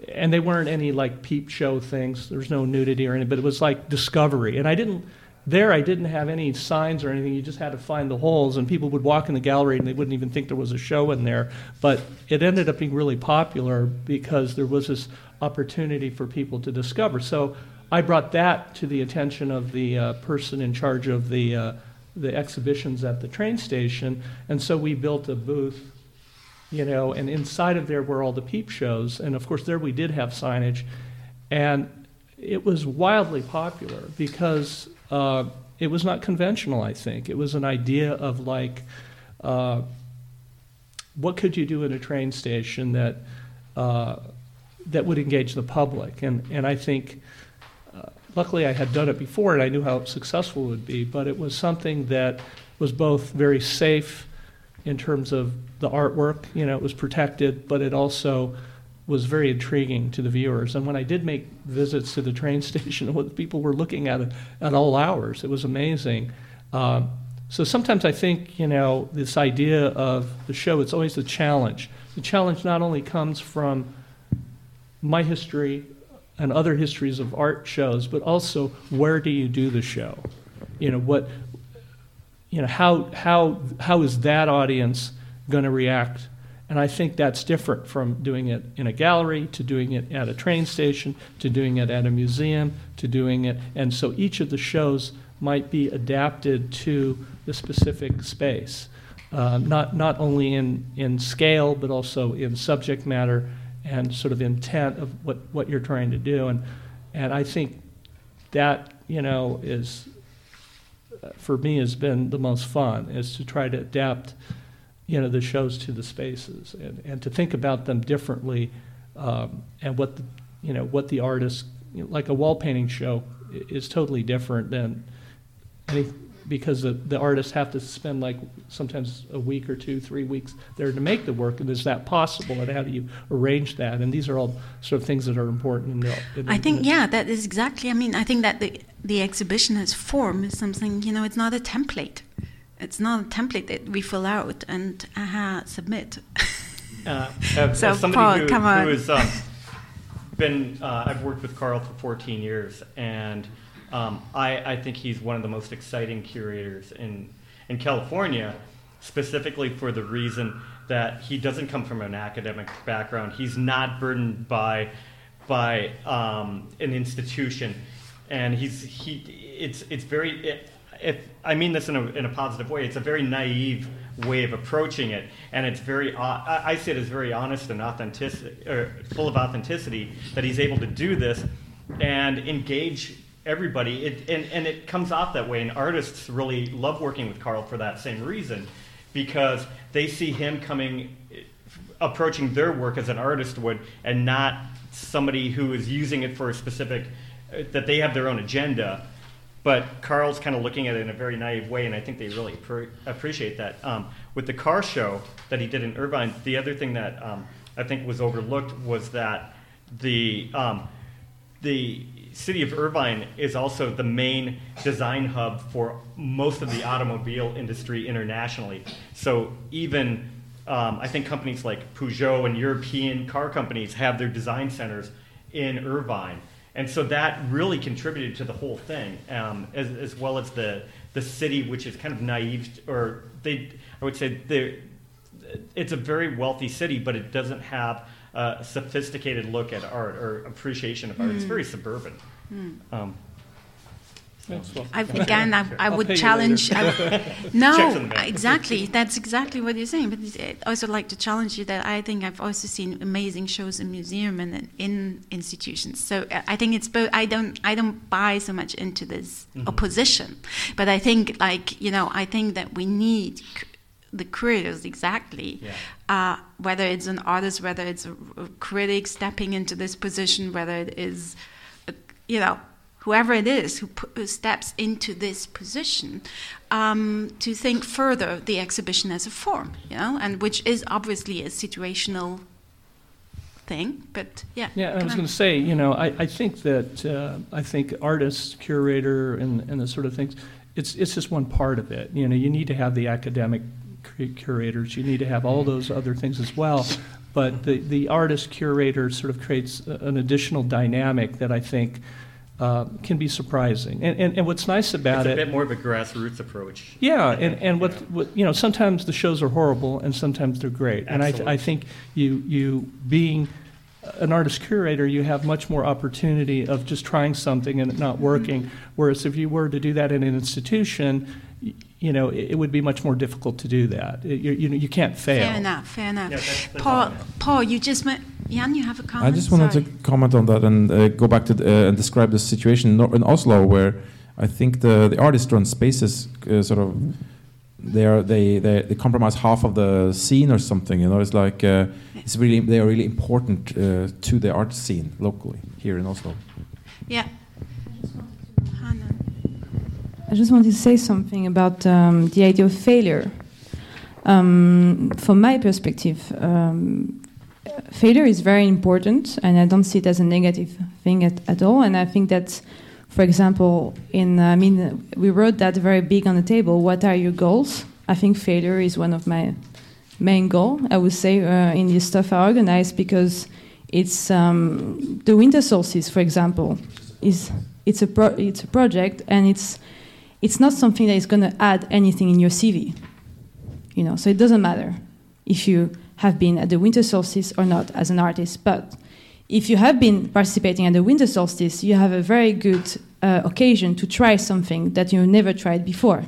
and they weren't any like peep show things. There was no nudity or anything, but it was like discovery. And I didn't there. I didn't have any signs or anything. You just had to find the holes, and people would walk in the gallery and they wouldn't even think there was a show in there. But it ended up being really popular because there was this opportunity for people to discover. So I brought that to the attention of the uh, person in charge of the uh, the exhibitions at the train station, and so we built a booth, you know, and inside of there were all the peep shows, and of course there we did have signage, and it was wildly popular because uh, it was not conventional. I think it was an idea of like, uh, what could you do in a train station that uh, that would engage the public, and and I think luckily I had done it before and I knew how successful it would be, but it was something that was both very safe in terms of the artwork, you know, it was protected, but it also was very intriguing to the viewers. And when I did make visits to the train station, people were looking at it at all hours. It was amazing. Um, so sometimes I think, you know, this idea of the show, it's always the challenge. The challenge not only comes from my history and other histories of art shows, but also where do you do the show? You know what? You know how how how is that audience going to react? And I think that's different from doing it in a gallery to doing it at a train station to doing it at a museum to doing it. And so each of the shows might be adapted to the specific space, uh, not not only in in scale but also in subject matter and sort of intent of what, what you're trying to do. And, and I think that, you know, is, for me, has been the most fun, is to try to adapt, you know, the shows to the spaces and, and to think about them differently um, and what the, you know, what the artist, you know, like a wall painting show is totally different than any, because the, the artists have to spend like sometimes a week or two, three weeks there to make the work. And is that possible? And how do you arrange that? And these are all sort of things that are important. In the, in I think, yeah, that is exactly. I mean, I think that the, the exhibition as form is something, you know, it's not a template. It's not a template that we fill out and aha, submit. Uh, as, so, as somebody Paul, who, come on. who has um, been, uh, I've worked with Carl for 14 years, and um, I, I think he's one of the most exciting curators in, in California, specifically for the reason that he doesn't come from an academic background. He's not burdened by, by um, an institution. And he's, he, it's, it's very, it, if I mean this in a, in a positive way, it's a very naive way of approaching it, and it's very I, I see it as very honest and authentic, or full of authenticity that he's able to do this and engage everybody. It, and, and it comes off that way. And artists really love working with Carl for that same reason because they see him coming, approaching their work as an artist would, and not somebody who is using it for a specific, that they have their own agenda. But Carl's kind of looking at it in a very naive way, and I think they really pre- appreciate that. Um, with the car show that he did in Irvine, the other thing that um, I think was overlooked was that the um, the city of Irvine is also the main design hub for most of the automobile industry internationally. So even um, I think companies like Peugeot and European car companies have their design centers in Irvine. And so that really contributed to the whole thing, um, as, as, well as the, the city, which is kind of naive, or they, I would say it's a very wealthy city, but it doesn't have a sophisticated look at art or appreciation of art. Mm. It's very suburban. Mm. Um, I, again, I, I would challenge. I, no, exactly. That's exactly what you're saying. But I also like to challenge you that I think I've also seen amazing shows in museum and in institutions. So uh, I think it's both. I don't. I don't buy so much into this mm-hmm. opposition, but I think, like you know, I think that we need the creators exactly. Yeah. Uh, whether it's an artist, whether it's a, a, critic stepping into this position, whether it is, a, you know, whoever it is who, who steps into this position um, to think further the exhibition as a form, you know, and which is obviously a situational thing. But yeah, Yeah, I was going to say, you know, I, I think that uh, I think artist, curator, and, and the sort of things, it's it's just one part of it. You know, you need to have the academic curators, you need to have all those other things as well. But the, the artist curator sort of creates an additional dynamic that I think uh, can be surprising. And, and, and what's nice about it. it's it. a bit more of a grassroots approach. Yeah, and, and what, what you know, sometimes the shows are horrible and sometimes they're great. And I, th- I think you you being an artist curator, you have much more opportunity of just trying something and it not working. Whereas if you were to do that in an institution, you know, it, it would be much more difficult to do that. It- you, you know, you can't fail. Fair enough, fair enough. Yeah, that's- that's Paul, all. Paul, you just met. Jan, you have a comment. I just wanted Sorry. to comment on that and uh, go back to the, uh, and describe the situation in in Oslo, where I think the the artist-run spaces uh, sort of they are they, they they compromise half of the scene or something. You know, it's like uh, it's really they are really important uh, to the art scene locally here in Oslo. Yeah. I just wanted to say something about um, the idea of failure. Um, from my perspective, um, failure is very important, and I don't see it as a negative thing at, at all. And I think that, for example, in I mean, we wrote that very big on the table. What are your goals? I think failure is one of my main goal. I would say uh, in this stuff I organize because it's um, the winter solstice, for example, is it's a pro- it's a project and it's it's not something that is going to add anything in your CV. You know, so it doesn't matter if you have been at the winter solstice or not as an artist. But if you have been participating at the winter solstice, you have a very good uh, occasion to try something that you've never tried before.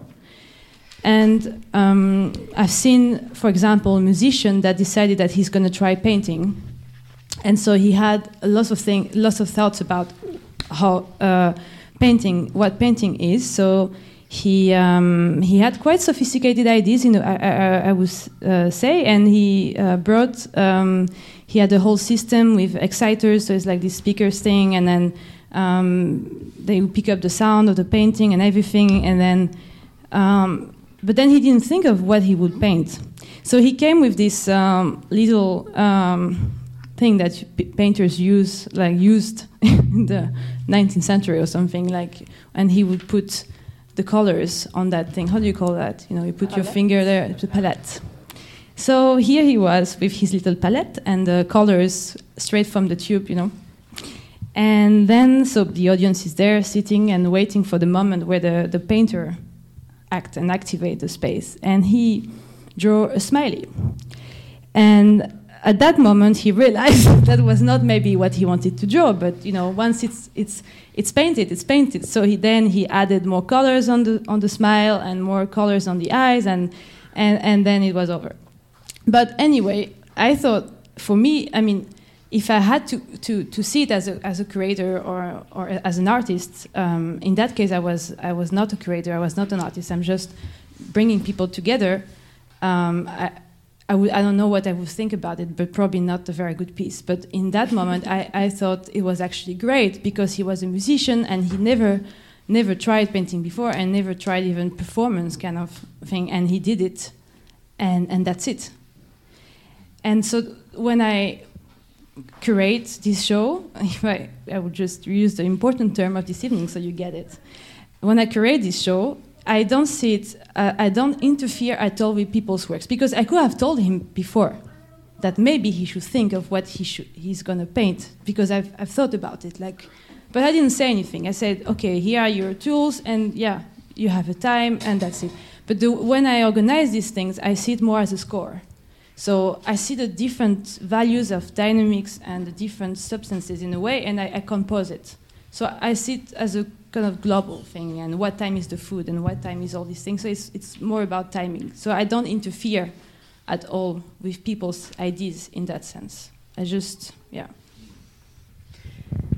And um, I've seen, for example, a musician that decided that he's going to try painting, and so he had lots of thing, lots of thoughts about how uh, painting, what painting is. So he um, he had quite sophisticated ideas, you know, I, I, I would uh, say, and he uh, brought. Um, he had a whole system with exciters, so it's like this speakers thing, and then um, they would pick up the sound of the painting and everything, and then. Um, but then he didn't think of what he would paint, so he came with this um, little um, thing that painters use, like used in the 19th century or something, like, and he would put the colors on that thing. How do you call that? You know, you put your finger there, the palette. So here he was with his little palette and the colors straight from the tube, you know. And then, so the audience is there sitting and waiting for the moment where the, the painter act and activate the space. And he drew a smiley. And at that moment, he realized that was not maybe what he wanted to draw, but you know, once it's it's it's painted, it's painted. So he then he added more colors on the on the smile and more colors on the eyes, and and and then it was over. But anyway, I thought for me, I mean, if I had to to to see it as a as a creator or or as an artist, um, in that case, I was I was not a creator, I was not an artist. I'm just bringing people together. Um, I, I, don't know what I would think about it, but probably not a very good piece. But in that moment, I, I thought it was actually great because he was a musician and he never, never tried painting before and never tried even performance kind of thing, and he did it, and and that's it. And so when I curate this show, if I, I would just use the important term of this evening so you get it. When I curate this show, I don't see it, uh, I don't interfere at all with people's works because I could have told him before that maybe he should think of what he should, he's going to paint because I've, I've thought about it. Like, but I didn't say anything. I said, okay, here are your tools, and yeah, you have a time, and that's it. But the, when I organize these things, I see it more as a score. So I see the different values of dynamics and the different substances in a way, and I, I compose it. So I see it as a kind of global thing, and what time is the food, and what time is all these things. So it's, it's more about timing. So I don't interfere at all with people's ideas in that sense. I just, yeah.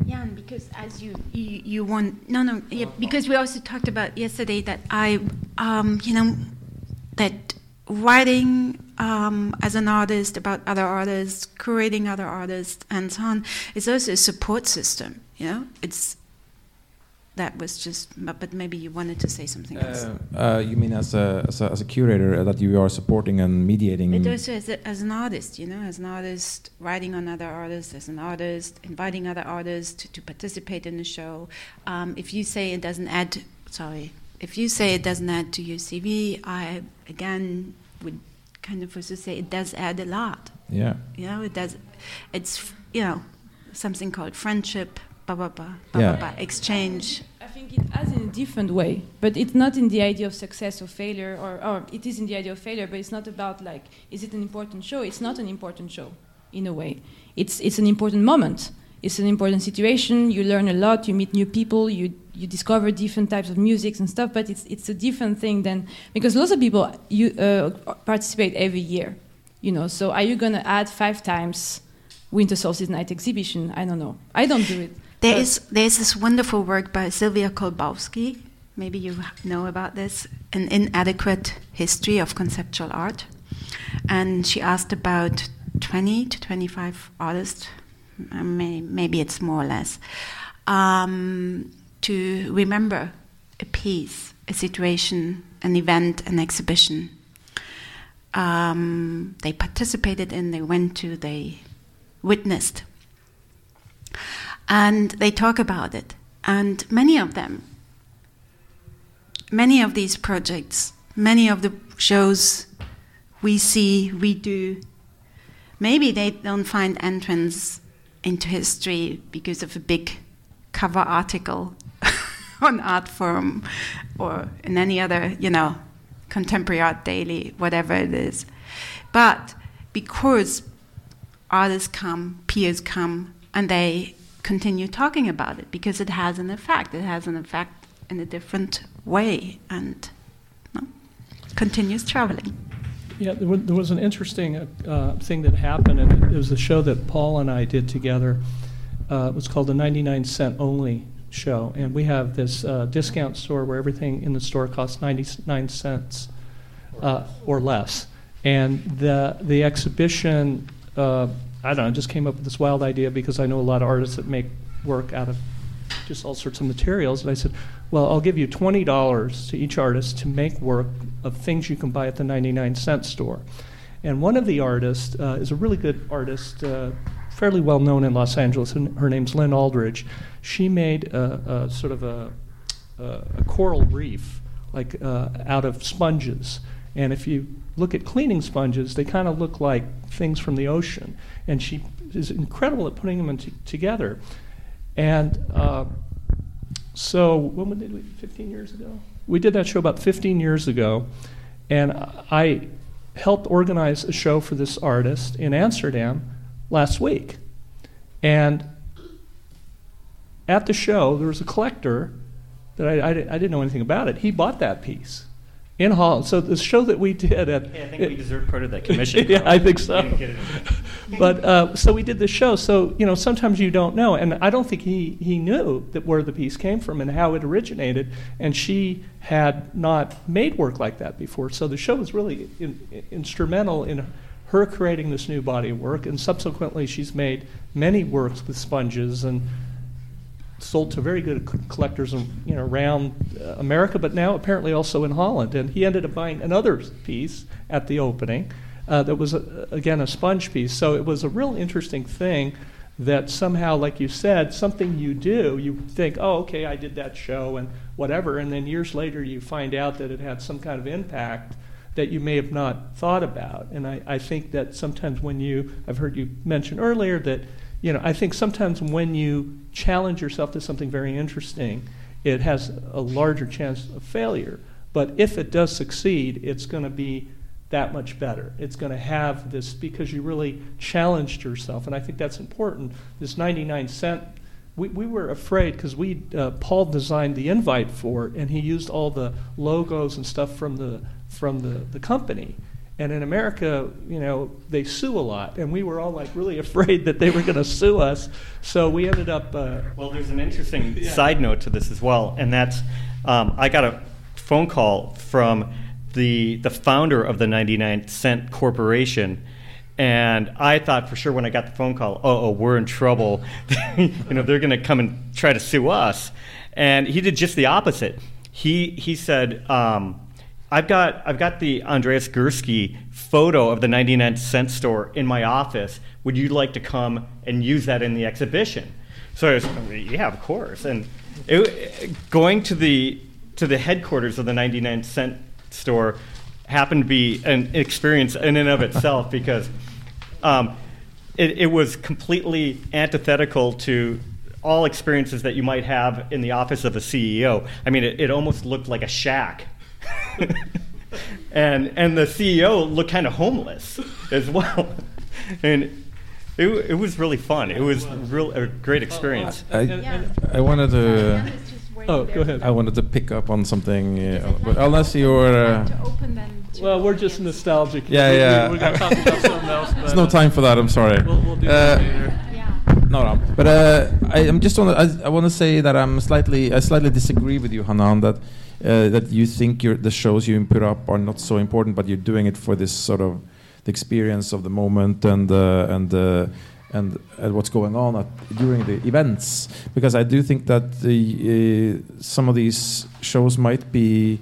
Jan, because as you, you you want no no yeah, because we also talked about yesterday that I um, you know that writing um, as an artist about other artists, creating other artists, and so on is also a support system. You know, it's that was just, but, maybe you wanted to say something else. Uh, uh, you mean as a, as a, as a curator uh, that you are supporting and mediating? But also as, a, as an artist, you know, as an artist, writing on other artists, as an artist, inviting other artists to, to participate in the show. Um, if you say it doesn't add, sorry, if you say it doesn't add to your CV, I again would kind of also say it does add a lot. Yeah. You know, it does. It's you know something called friendship, blah blah blah, blah Yeah. blah, blah exchange. I think it has in a different way, but it's not in the idea of success or failure, or, or it is in the idea of failure, but it's not about like, is it an important show? It's not an important show, in a way. It's it's an important moment. It's an important situation. You learn a lot. You meet new people. You you discover different types of music and stuff. But it's it's a different thing than because lots of people you uh, participate every year. You know, so are you gonna add five times Winter Solstice Night exhibition? I don't know. I don't do it. There is there's this wonderful work by Silvia Kolbowski. Maybe you know about this, an inadequate history of conceptual art, and she asked about 20 to 25 artists, uh, maybe it's more or less, um, to remember a piece, a situation, an event, an exhibition. Um, they participated in, they went to, they witnessed and they talk about it. And many of them, many of these projects, many of the shows we see, we do, maybe they don't find entrance into history because of a big cover article on Artforum or in any other, you know, contemporary art daily, whatever it is. But because artists come, peers come, and they continue talking about it because it has an effect. It has an effect in a different way and no, continues traveling. Yeah, there was, there was an interesting uh, uh, thing that happened, and it was a show that Paul and I did together. Uh, it was called the 99 cent only show, and we have this uh, discount store where everything in the store costs 99 cents uh, or less. And the the exhibition, uh, I don't know, just came up with this wild idea because I know a lot of artists that make work out of just all sorts of materials. And I said, well, I'll give you $20 to each artist to make work of things you can buy at the 99 cent store. And one of the artists uh, is a really good artist, uh, fairly well known in Los Angeles, and her name's Lynn Aldrich. She made a, a sort of a, a, a coral reef, like uh, out of sponges. And if you look at cleaning sponges, they kind of look like things from the ocean. And she is incredible at putting them t- together. And uh, so, when did we? 15 years ago. We did that show about 15 years ago, and I helped organize a show for this artist in Amsterdam last week. And at the show, there was a collector that I, I, I didn't know anything about it. He bought that piece in Holland. So the show that we did at Hey, I think we deserve part of that commission. yeah, I think so. We didn't get it. but uh, so we did the show. So you know, sometimes you don't know, and I don't think he he knew that where the piece came from and how it originated. And she had not made work like that before, so the show was really in, instrumental in her creating this new body of work. And subsequently, she's made many works with sponges and sold to very good collectors you know, around uh, America, but now apparently also in Holland. And he ended up buying another piece at the opening uh, that was, a, again, a sponge piece. So it was a real interesting thing that somehow, like you said, something you do, you think, oh, okay, I did that show and whatever. And then years later, you find out that it had some kind of impact that you may have not thought about. And I, I think that sometimes when you, I've heard you mention earlier that you know, I think sometimes when you challenge yourself to something very interesting, it has a larger chance of failure. But if it does succeed, it's going to be that much better. It's going to have this because you really challenged yourself, and I think that's important. This 99 cent. We, we were afraid because we uh, Paul designed the invite for it, and he used all the logos and stuff from the from the, the company. And in America, you know, they sue a lot, and we were all like really afraid that they were going to sue us. So we ended up. Uh, Well, there's an interesting Yeah. side note to this as well, and that's um, I got a phone call from the the founder of the 99 Cent Corporation. And I thought for sure when I got the phone call, oh, oh we're in trouble. you know, they're going to come and try to sue us. and he did just the opposite. He he said, um, "I've got I've got the Andreas Gursky photo of the 99 cent store in my office. Would you like to come and use that in the exhibition?" So I was, yeah, of course. And it, going to the to the headquarters of the 99 cent store happened to be an experience in and of itself because um, it, it was completely antithetical to all experiences that you might have in the office of a CEO. I mean, it, it almost looked like a shack. and and the CEO looked kind of homeless as well. and it, it was really fun. It was real a great experience. I, I wanted to. Oh, go ahead. I wanted to pick up on something, uh, but unless you're. Uh, Well, we're just nostalgic. Yeah, We- we- yeah. We're gonna talk about something else. There's no uh, time for that. I'm sorry. We'll, we'll do Uh, that later. No, no. But uh, I, I'm just want I, I want to say that I'm slightly I slightly disagree with you, Hanan. That uh, that you think the shows you put up are not so important, but you're doing it for this sort of the experience of the moment and uh, and uh, and and what's going on at, during the events. Because I do think that the uh, some of these shows might be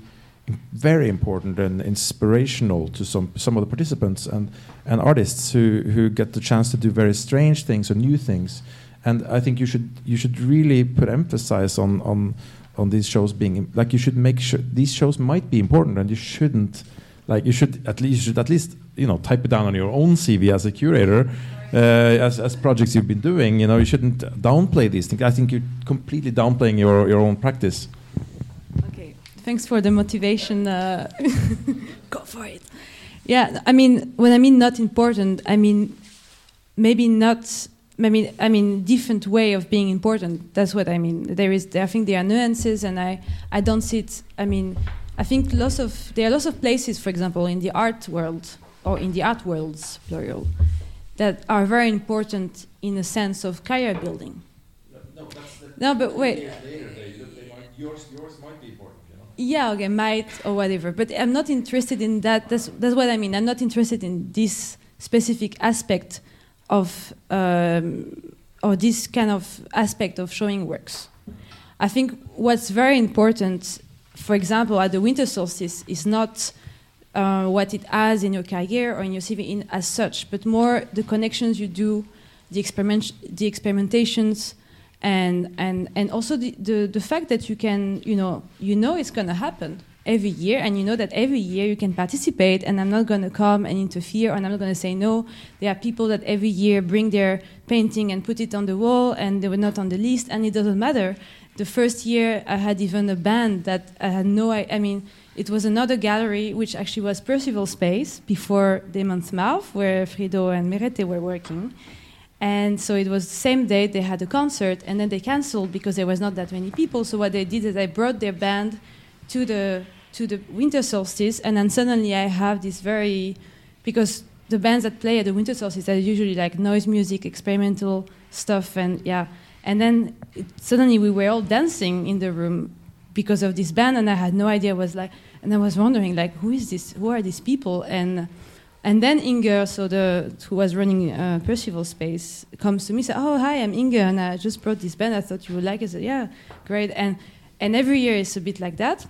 very important and inspirational to some some of the participants and and artists who who get the chance to do very strange things or new things and I think you should you should really put emphasis on on on these shows being like you should make sure these shows might be important and you shouldn't like you should at least you should at least you know type it down on your own CV as a curator uh, as, as projects you've been doing you know you shouldn't downplay these things I think you're completely downplaying your your own practice Okay, thanks for the motivation. Uh, go for it. Yeah, I mean, when I mean not important, I mean maybe not. I mean, I mean different way of being important. That's what I mean. There is, I think there are nuances, and I, I don't see it. I mean, I think lots of there are lots of places, for example, in the art world or in the art worlds, plural, that are very important in a sense of career building. No, but wait. Yours, yours might be important, you know. Yeah, okay, might or whatever. But I'm not interested in that. That's, that's what I mean. I'm not interested in this specific aspect of, um, or this kind of aspect of showing works. I think what's very important, for example, at the winter solstice, is not uh, what it has in your career or in your CV in, as such, but more the connections you do, the, experiment, the experimentations, and and and also the, the the fact that you can you know you know it's going to happen every year and you know that every year you can participate and i'm not going to come and interfere and i'm not going to say no. There are people that every year bring their painting and put it on the wall and they were not on the list and it doesn't matter. The first year i had even a band that i had no i, I mean it was another gallery which actually was percival space before demon's mouth where frido and merete were working. And so it was the same day they had a concert, and then they canceled because there was not that many people. So what they did is they brought their band to the to the winter solstice, and then suddenly I have this very because the bands that play at the winter solstice are usually like noise music, experimental stuff, and yeah. And then it, suddenly we were all dancing in the room because of this band, and I had no idea. Was like, and I was wondering like, who is this? Who are these people? And and then Inger, so the who was running uh, Percival Space, comes to me says, "Oh, hi, I'm Inger, and I just brought this band. I thought you would like it." I said, "Yeah, great." And and every year it's a bit like that.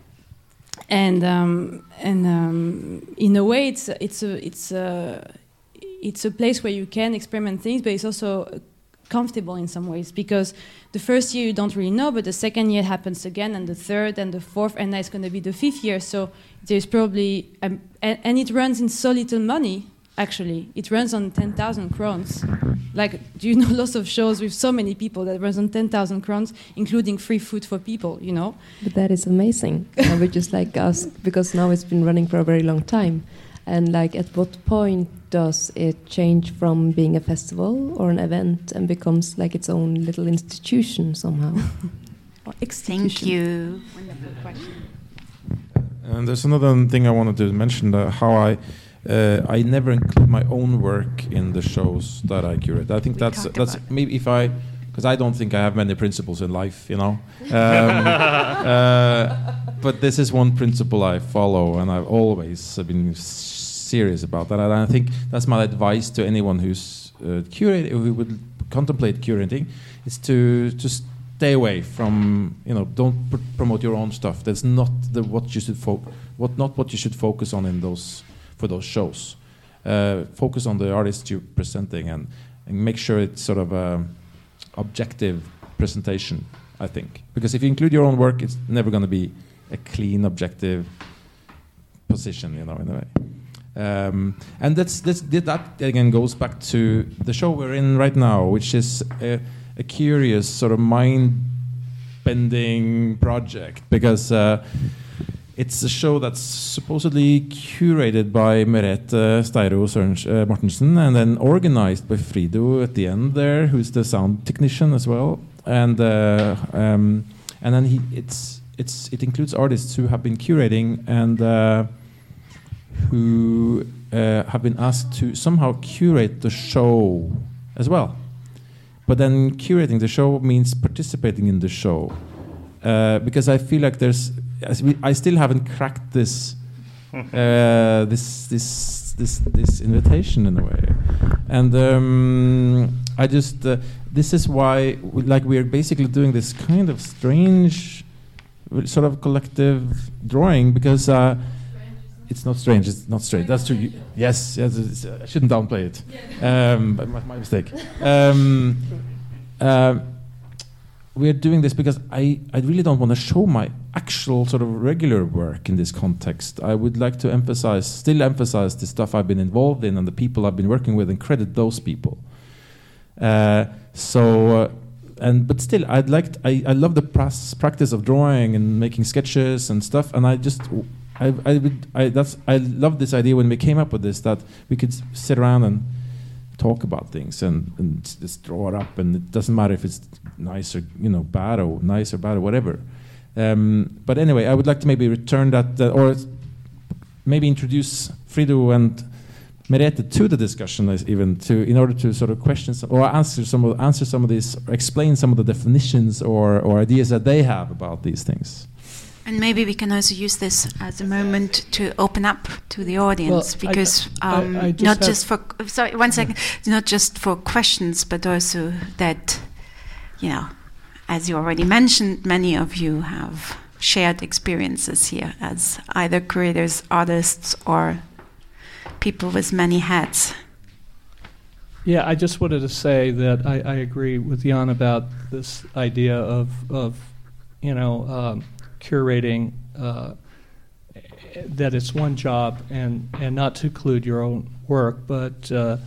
And um, and um, in a way, it's it's a it's a it's a place where you can experiment things, but it's also comfortable in some ways because the first year you don't really know, but the second year happens again, and the third, and the fourth, and now it's going to be the fifth year. So there's probably, um, and, and it runs in so little money. Actually, it runs on ten thousand crowns. Like, do you know lots of shows with so many people that runs on ten thousand crowns, including free food for people? You know. But that is amazing. I would just like ask because now it's been running for a very long time, and like at what point does it change from being a festival or an event and becomes like its own little institution somehow? Thank you. Wonderful question. And there's another thing I wanted to mention: uh, how I uh, I never include my own work in the shows that I curate. I think We that's that's maybe if I because I don't think I have many principles in life, you know. Um, uh, but this is one principle I follow, and I've always been serious about that. And I think that's my advice to anyone who's uh, curate, who would contemplate curating, is to just stay away from you know don't pr- promote your own stuff. That's not the what you should fo- what not what you should focus on in those for those shows. Uh, focus on the artists you're presenting and, and make sure it's sort of a objective presentation. I think because if you include your own work, it's never going to be a clean, objective position. You know, in a way. Um, and that's, that's that again goes back to the show we're in right now, which is a, a curious sort of mind-bending project because uh, it's a show that's supposedly curated by Merete Steiro uh, Mortensen and then organized by Frido at the end there, who's the sound technician as well, and uh, um, and then he it's it's it includes artists who have been curating and. Uh, who uh, have been asked to somehow curate the show as well. But then curating the show means participating in the show. Uh, because I feel like there's, I still haven't cracked this, uh, this, this, this, this invitation in a way, and um, I just, uh, this is why, we, like, we're basically doing this kind of strange, sort of collective drawing because uh, it's not strange. It's not strange. That's true. You- Yes, yes. I shouldn't downplay it. Um, but my, my mistake. Um, uh, we're doing this because I, I really don't want to show my actual sort of regular work in this context. I would like to emphasize, still emphasize the stuff I've been involved in and the people I've been working with, and credit those people. Uh, so, uh, and but still, I'd like I, I love the practice of drawing and making sketches and stuff, and I just I, I would I that's I love this idea when we came up with this that we could sit around and talk about things and, and just draw it up, and it doesn't matter if it's nice or you know bad or nice or bad or whatever. Um, but anyway, I would like to maybe return that uh, or maybe introduce Frido and Merete to the discussion even to in order to sort of question some, or answer some of answer some of these or explain some of the definitions or, or ideas that they have about these things. And maybe we can also use this as a moment to open up to the audience Well, because I- um, I just not just for sorry one second not just for questions but also that you know as you already mentioned many of you have shared experiences here as either creators artists or people with many hats. Yeah, I just wanted to say that I, I agree with Jan about this idea of, of you know, um, curating uh, that it's one job and, and not to include your own work, but uh,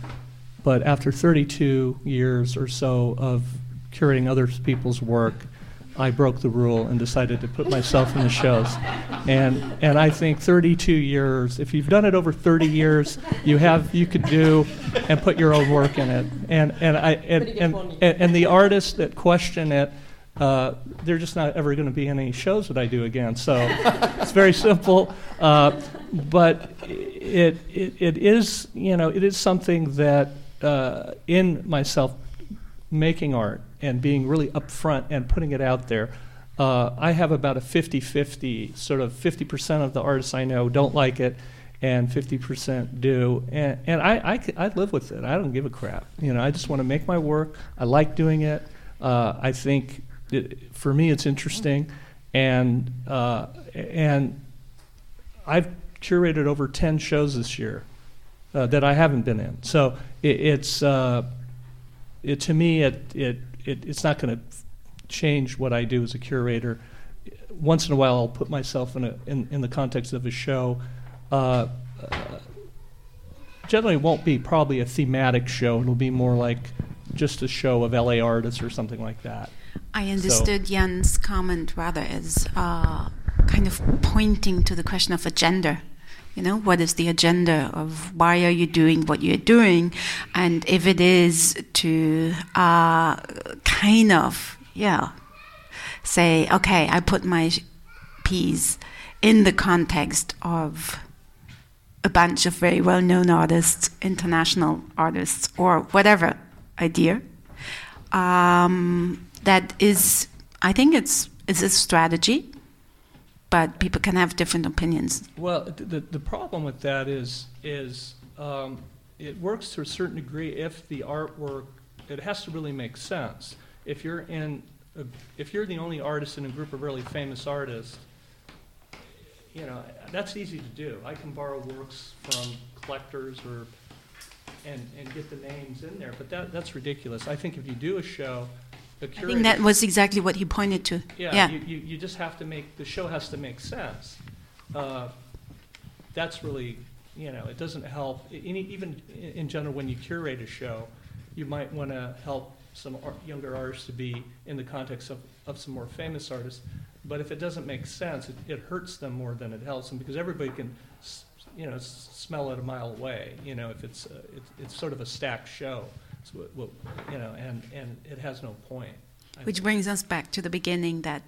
but after 32 years or so of curating other people's work, I broke the rule and decided to put myself in the shows. And and I think 32 years, if you've done it over 30 years, you have you could do and put your own work in it. And and I and and, and, and the artists that question it. Uh, they're just not ever going to be any shows that I do again. So it's very simple, uh, but it, it it is you know it is something that uh, in myself making art and being really upfront and putting it out there, uh, I have about a 50 50, sort of 50% of the artists I know don't like it and 50% do. And, and I, I, I live with it. I don't give a crap. You know, I just want to make my work. I like doing it. Uh, I think it, for me it's interesting. And, uh, and I've curated over 10 shows this year uh, that I haven't been in. So it, it's, uh, it, to me, it, it, it, it's not going to change what I do as a curator. Once in a while, I'll put myself in, a, in, in the context of a show. Uh, uh, generally, won't be probably a thematic show. It'll be more like just a show of LA artists or something like that. I understood Jan's comment rather as uh, kind of pointing to the question of agenda. You know, what is the agenda of why are you doing what you're doing? And if it is to uh, kind of, yeah, say, okay, I put my piece in the context of a bunch of very well known artists, international artists, or whatever idea. Um, that is, I think it's, it's a strategy, but people can have different opinions. Well, the, the problem with that is, is um, it works to a certain degree if the artwork, it has to really make sense. If you're in a, if you're the only artist in a group of really famous artists, you know, that's easy to do. I can borrow works from collectors or and, and get the names in there, but that, that's ridiculous. I think if you do a show, I think that was exactly what he pointed to. Yeah, Yeah. You, you, you just have to make, the show has to make sense. Uh, That's really, you know, it doesn't help, any, even in general, when you curate a show, you might want to help some ar- younger artists to be in the context of, of some more famous artists. But if it doesn't make sense, it, it hurts them more than it helps them, because everybody can, you know, smell it a mile away, you know, if it's, uh, it's, it's sort of a stacked show. It's what- what- You know, and, and it has no point. I Which think. brings us back to the beginning that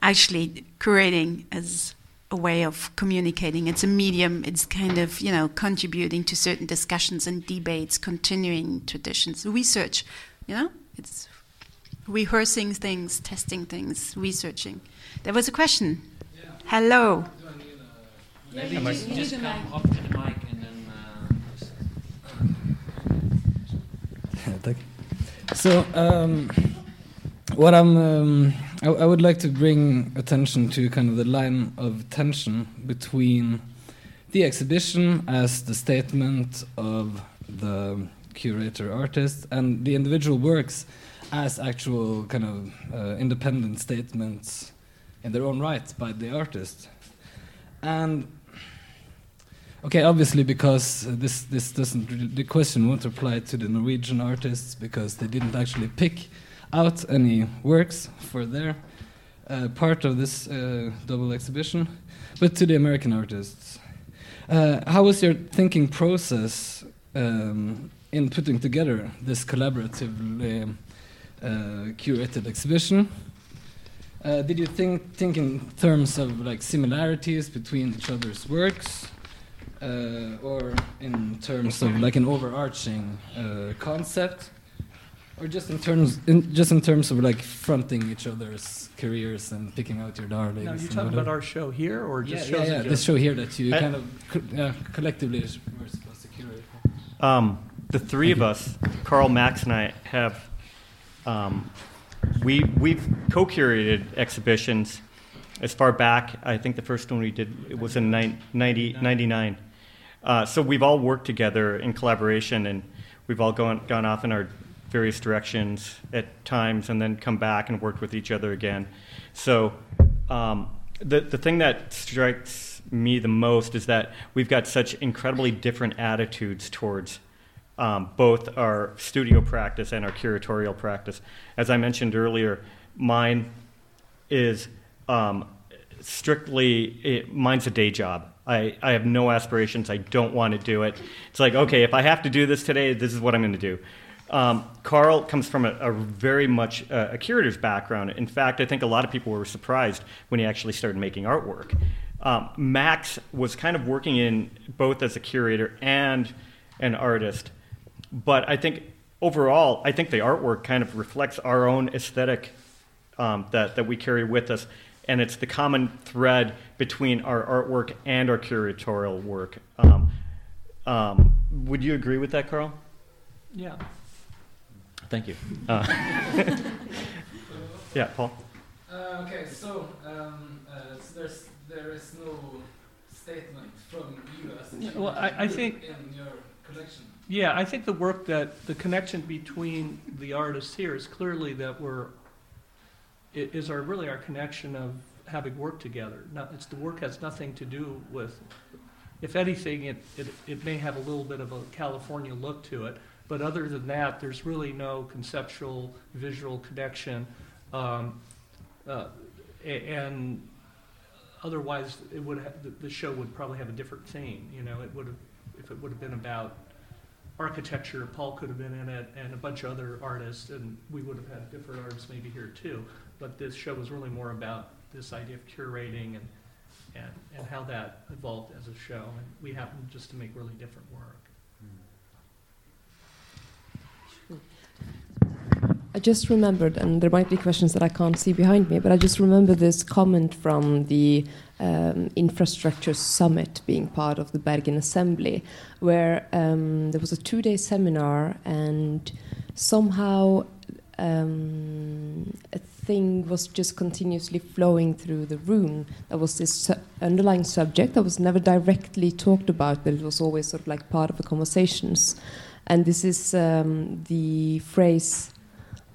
actually curating is a way of communicating. It's a medium. It's kind of, you know, contributing to certain discussions and debates, continuing traditions, research, you know? It's rehearsing things, testing things, researching. There was a question. Hello. Maybe Am I- just, just come up to the mic and then. Uh, just- Tack. So, um, what I'm, um, I, I would like to bring attention to kind of the line of tension between the exhibition as the statement of the curator artist and the individual works as actual kind of uh, independent statements in their own right by the artist. And Okay, obviously because uh, this this doesn't really, the question won't apply to the Norwegian artists because they didn't actually pick out any works for their uh, part of this uh, double exhibition, but to the American artists. Uh, how was your thinking process um, in putting together this collaboratively uh, curated exhibition? Uh, did you think think in terms of like similarities between each other's works? Uh, or in terms of like an overarching uh, concept, or just in terms in, just in terms of like fronting each other's careers and picking out your darlings. Now, you're and talking about our show here, or yeah, just yeah, shows in yeah, general? this show here that you I- kind of co- yeah, collectively were supposed to curate. Um, the three of us, Carl, Max, and I, have um, we we've co-curated exhibitions as far back. I think the first one we did it was in nine- 90, 99. Uh, so we've all worked together in collaboration, and we've all gone gone off in our various directions at times, and then come back and worked with each other again. So um, the the thing that strikes me the most is that we've got such incredibly different attitudes towards um, both our studio practice and our curatorial practice. As I mentioned earlier, mine is um, strictly it, mine's a day job. I, I have no aspirations. I don't want to do it. It's like okay, if I have to do this today, this is what I'm going to do. Um, Carl comes from a, a very much uh, a curator's background. In fact, I think a lot of people were surprised when he actually started making artwork. Um, Max was kind of working in both as a curator and an artist, but I think overall, I think the artwork kind of reflects our own aesthetic um, that, that we carry with us. And it's the common thread between our artwork and our curatorial work. Um, um, would you agree with that, Carl? Yeah. Thank you. Uh, yeah, Paul? Uh, okay, so, um, uh, so there's there is no statement from you as Yeah, well, I- I think- in your collection. Yeah, I think the work that the connection between the artists here is clearly that we're i- is our really our connection of having worked together. Not, it's the work has nothing to do with. If anything, it, it it may have a little bit of a California look to it, but other than that, there's really no conceptual visual connection, um, uh, and otherwise it would ha- the, the show would probably have a different theme. You know, it would have if it would have been about architecture, Paul could have been in it, and a bunch of other artists, and we would have had different artists maybe here too. But this show was really more about this idea of curating and and, and how that evolved as a show. And we happened just to make really different work. I just remembered, and there might be questions that I can't see behind me, but I just remember this comment from the um, infrastructure summit being part of the Bergen Assembly, where um, there was a two day seminar, and somehow um, a thing was just continuously flowing through the room. There was this su- underlying subject that was never directly talked about, but it was always sort of like part of the conversations. And this is um, the phrase,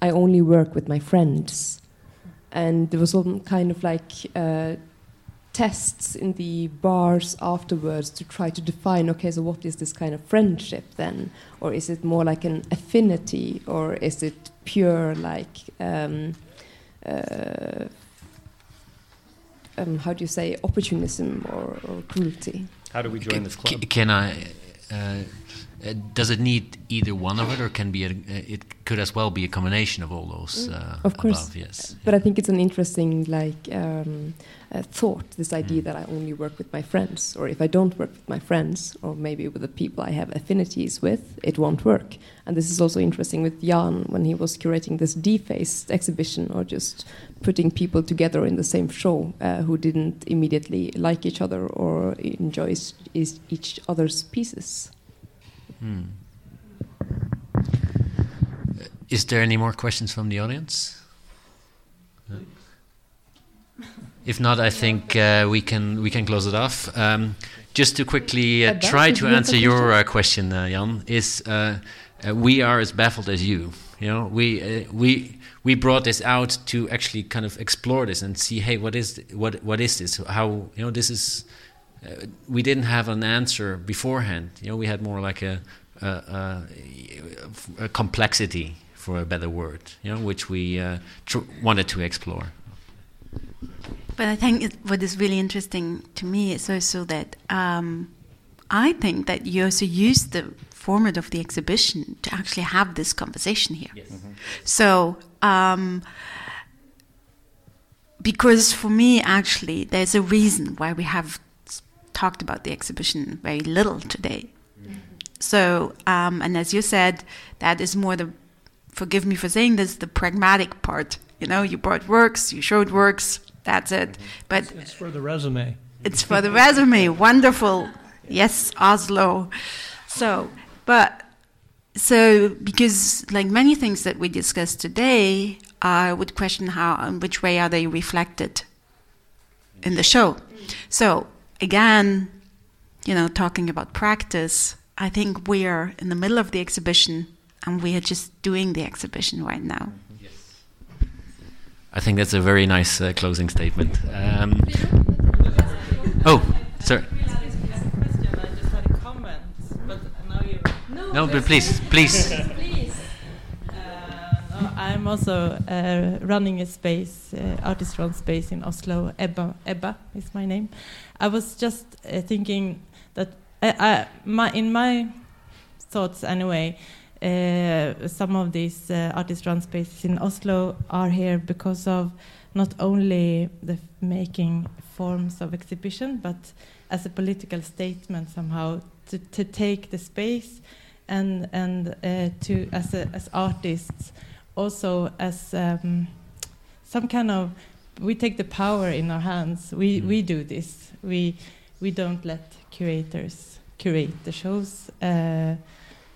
I only work with my friends. And there was some kind of like uh, tests in the bars afterwards to try to define okay, so what is this kind of friendship then? Or is it more like an affinity? Or is it pure like. Um, um, how do you say opportunism or, or cruelty? How do we join this club? C- can I? Uh, does it need either one of it, or can be? A, uh, it could as well be a combination of all those. Uh, of course, above, yes. But I think it's an interesting like um, uh, thought. This idea Mm. that I only work with my friends, or if I don't work with my friends, or maybe with the people I have affinities with, it won't work. And this is also interesting with Jan when he was curating this defaced exhibition, or just putting people together in the same show uh, who didn't immediately like each other or enjoy each other's pieces. Hmm. Is there any more questions from the audience? No? If not, I think uh, we can we can close it off. Um, just to quickly uh, try to you have a answer your uh, question, uh, Jan, is uh, uh, we are as baffled as you. You know, we uh, we we brought this out to actually kind of explore this and see, hey, what is what what is this? How you know this is. Uh, we didn't have an answer beforehand. You know, we had more like a a, a, a complexity, for a better word. You know, which we uh, tr- wanted to explore. But I think it, what is really interesting to me is also that um, I think that you also used the format of the exhibition to actually have this conversation here. Yes. So, um, because for me, actually, there's a reason why we have s- talked about the exhibition very little today. So, um, and as you said, that is more the, forgive me for saying this, the pragmatic part. You know, you brought works, you showed works, that's it. But It's for the resume. it's for the resume. Wonderful. Yes, Oslo. So, but so because like many things that we discussed today, I would question how in which way are they reflected in the show. So again, you know, talking about practice, I think we are in the middle of the exhibition and we are just doing the exhibition right now. Yes. I think that's a very nice uh, closing statement. Um, oh, sir. No, but please, please. Uh, I'm also uh, running a space, uh, artist run space in Oslo. Ebba, Ebba is my name. I was just uh, thinking that I, I, my, in my thoughts anyway, uh, some of these uh, artist run spaces in Oslo are here because of not only the making forms of exhibition, but as a political statement somehow to, to take the space and and uh, to as a, as artists also as um, some kind of we take the power in our hands. We we do this. We we don't let curators curate the shows. Uh,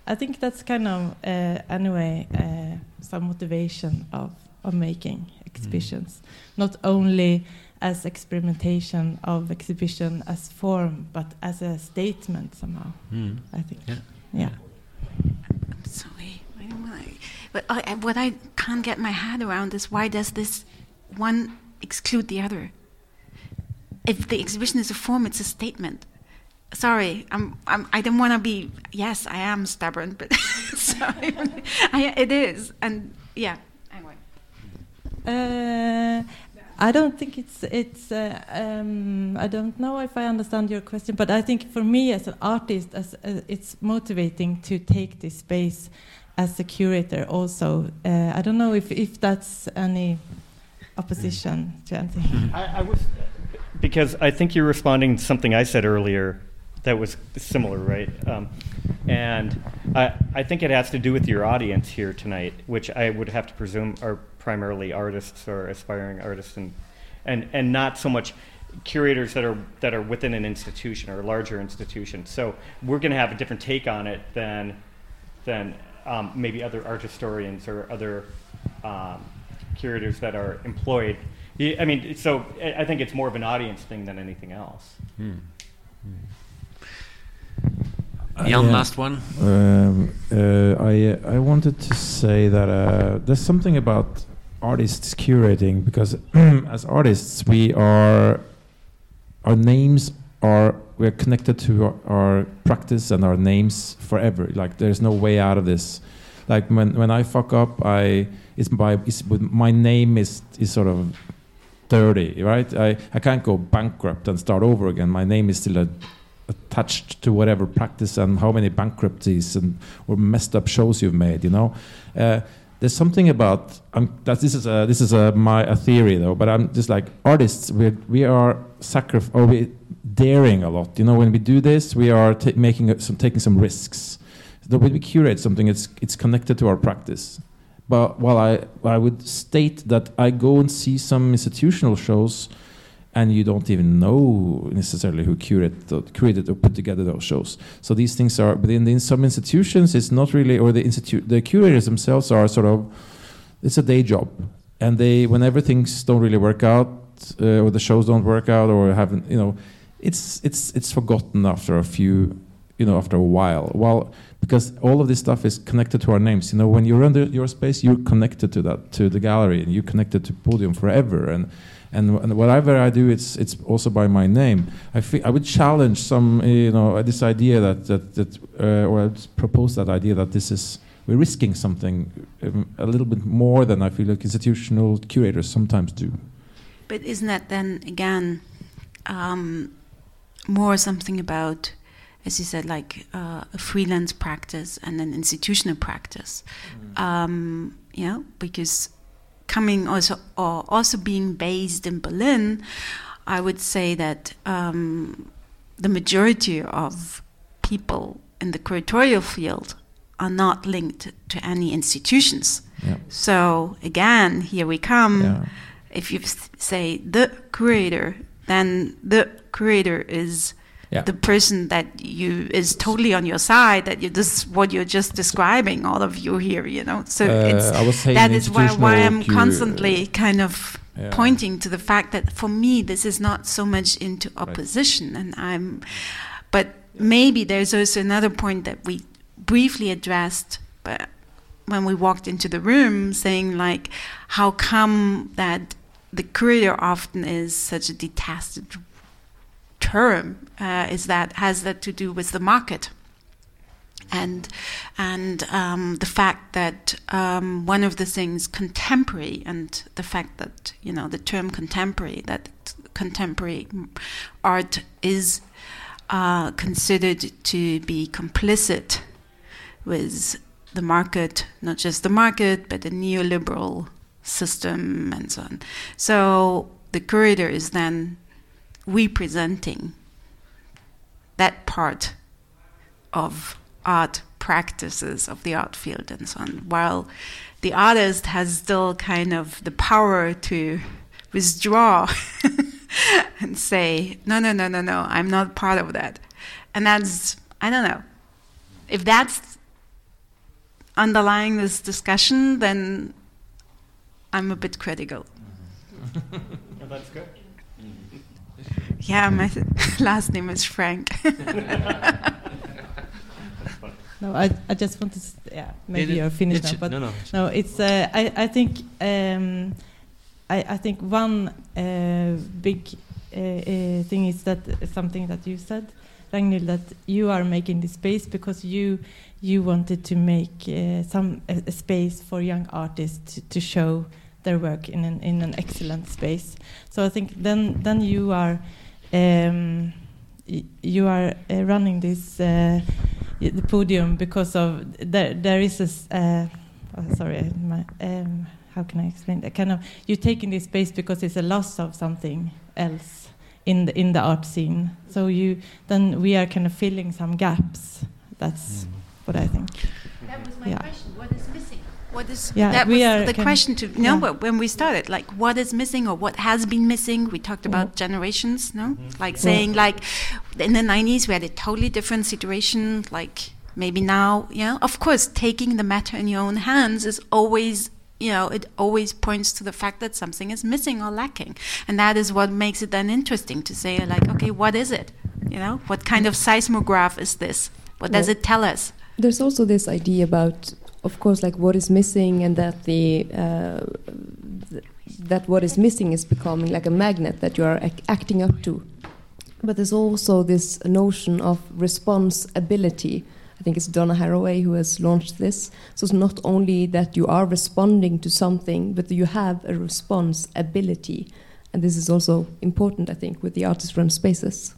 I think that's kind of uh, anyway uh, some motivation of of making exhibitions, not only as experimentation of exhibition as form, but as a statement somehow. Mm. I think. Yeah. yeah. I'm sorry. I don't wanna, but I, I, what I can't get my head around is why does this one exclude the other? If the exhibition is a form, it's a statement. Sorry, I'm, I'm, I don't want to be. Yes, I am stubborn, but sorry, I, it is, and yeah. Anyway. Uh, I don't think it's it's. Uh, um, I don't know if I understand your question, but I think for me as an artist, as uh, it's motivating to take this space as a curator. Also, uh, I don't know if if that's any opposition to anything. I, I was because I think you're responding to something I said earlier that was similar, right? Um, and I, I think it has to do with your audience here tonight, which I would have to presume are primarily artists or aspiring artists, and and and not so much curators that are that are within an institution or a larger institution. So we're going to have a different take on it than than um, maybe other art historians or other um, curators that are employed. I mean, so I I think it's more of an audience thing than anything else. Jan, Yeah. last one. Um, uh, I I wanted to say that uh, there's something about artists curating because as artists we are our names are we're connected to our, our practice and our names forever. Like there's no way out of this. Like when when I fuck up, I it's by it's my name is is sort of dirty, right? I I can't go bankrupt and start over again. My name is still a attached to whatever practice and how many bankruptcies and or messed up shows you've made. You know, uh, there's something about um, that. This is a this is a my a theory though, but I'm just like artists. We we are sacrif or we daring a lot. You know, when we do this, we are making some taking some risks. So when we curate something, it's it's connected to our practice. But while I I would state that I go and see some institutional shows and you don't even know necessarily who curated, created or put together those shows. So these things are, but in, in some institutions, it's not really, or the institute, the curators themselves are sort of, it's a day job, and they, whenever things don't really work out, uh, or the shows don't work out, or haven't, you know, it's it's it's forgotten after a few, you know, after a while. well because all of this stuff is connected to our names. You know, when you're under your space, you're connected to that, to the gallery, and you're connected to podium forever, and and, and whatever I do, it's it's also by my name. I feel I would challenge some, uh, you know, this idea that that that, uh, or I'd propose that idea that this is we're risking something um, a little bit more than I feel like institutional curators sometimes do. But isn't that then again um, more something about, as you said, like uh, a freelance practice and an institutional practice? Um, you know, because coming also or also being based in Berlin, I would say that um, the majority of people in the curatorial field are not linked to any institutions. Yeah. So again, here we come. Yeah. If you say the curator, then the curator is Yeah. the person that you is totally on your side. That you this what you're just describing. All of you here, you know. So Uh, it's I was saying that is why why I'm constantly kind of Yeah. pointing to the fact that for me this is not so much into opposition, and I'm, but maybe there's also another point that we briefly addressed, but when we walked into the room, saying like, how come that the creator often is such a detested term? Uh, is that has that to do with the market? and and um, the fact that um, one of the things contemporary and the fact that you know the term contemporary that contemporary art is uh, considered to be complicit with the market, not just the market, but the neoliberal system and so on. So the curator is then representing that part of art practices of the art field and so on, while the artist has still kind of the power to withdraw and say, no, no, no, no, no, I'm not part of that. And that's, I don't know, if that's underlying this discussion, then I'm a bit critical. Yeah, that's good. Yeah, my last name is Frank. No, I, I just want to, s- yeah, maybe you're finished now, but no, no. no, it's, uh, I, I think, um, I, I think one uh, big uh, uh, thing is that something that you said, Ragnhild, that you are making this space because you you wanted to make uh, some a, a space for young artists to, to show their work in an in an excellent space. So I think then then you are um, you are uh, running this uh, the podium because of there there is a uh, oh, sorry my, um, how can I explain that kind of you're taking this space because it's a loss of something else in the in the art scene. So you then we are kind of filling some gaps. That's what I think. That was Yeah. question. What is missing? What is Yeah, that we was are the question to no, yeah. when we started, like what is missing or what has been missing? We talked about mm-hmm. generations, no? Mm-hmm. Like saying like in the nineties we had a totally different situation, like maybe now, yeah. Of course, taking the matter in your own hands is always you know, it always points to the fact that something is missing or lacking. And that is what makes it then interesting to say, like, okay, what is it? You know, what kind of seismograph is this? What does Well, it tell us? There's also this idea about, of course, like what is missing, and that the uh, th- that what is missing is becoming like a magnet that you are ac- acting up to. But there's also this notion of responsibility. I think it's Donna Haraway who has launched this. So it's not only that you are responding to something, but you have a response ability. And this is also important, I think, with the artist-run spaces.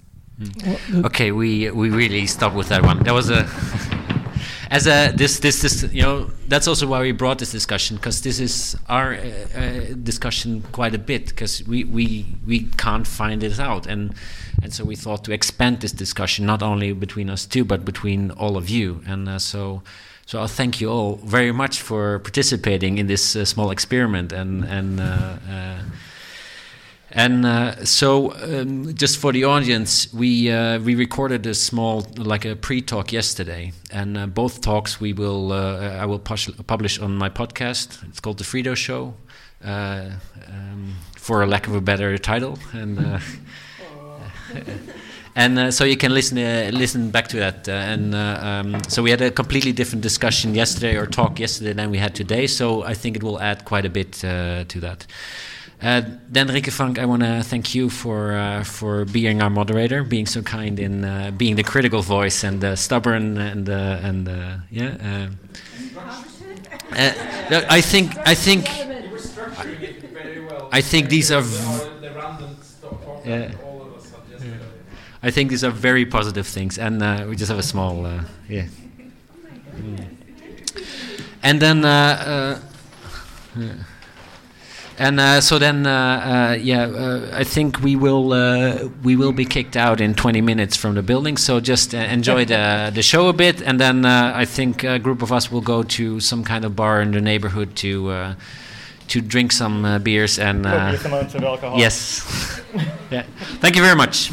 Okay, we we really stopped with that one. That was a as a this this this you know that's also why we brought this discussion because this is our uh, uh, discussion quite a bit because we we we can't find this out and and so we thought to expand this discussion not only between us two but between all of you and uh, so. So I thank you all very much for participating in this uh, small experiment and and uh, uh, and uh, so, um, just for the audience, we uh, we recorded a small, like a pre-talk yesterday, and uh, both talks we will uh, I will publish on my podcast. It's called the Frido Show, uh, um, for a lack of a better title, and uh, and so you can listen listen back to that. And um, so we had a completely different discussion yesterday or talk yesterday than we had today. So I think it will add quite a bit to that. Uh, then Frank, I want to thank you for uh, for being our moderator, being so kind in uh, being the critical voice and stubborn and and yeah. Uh, uh, I think I think. I think these are. I think these are very positive things, and uh, we just have a small, yeah. Mm. And then, yeah. And uh, so then, uh, uh, yeah, uh, I think we will uh, we will be kicked out in 20 minutes from the building. So just uh, enjoy the the show a bit, and then uh, I think a group of us will go to some kind of bar in the neighborhood to. Uh, to drink some uh, beers and uh, Copious amounts of alcohol. yes, yeah. Thank you very much.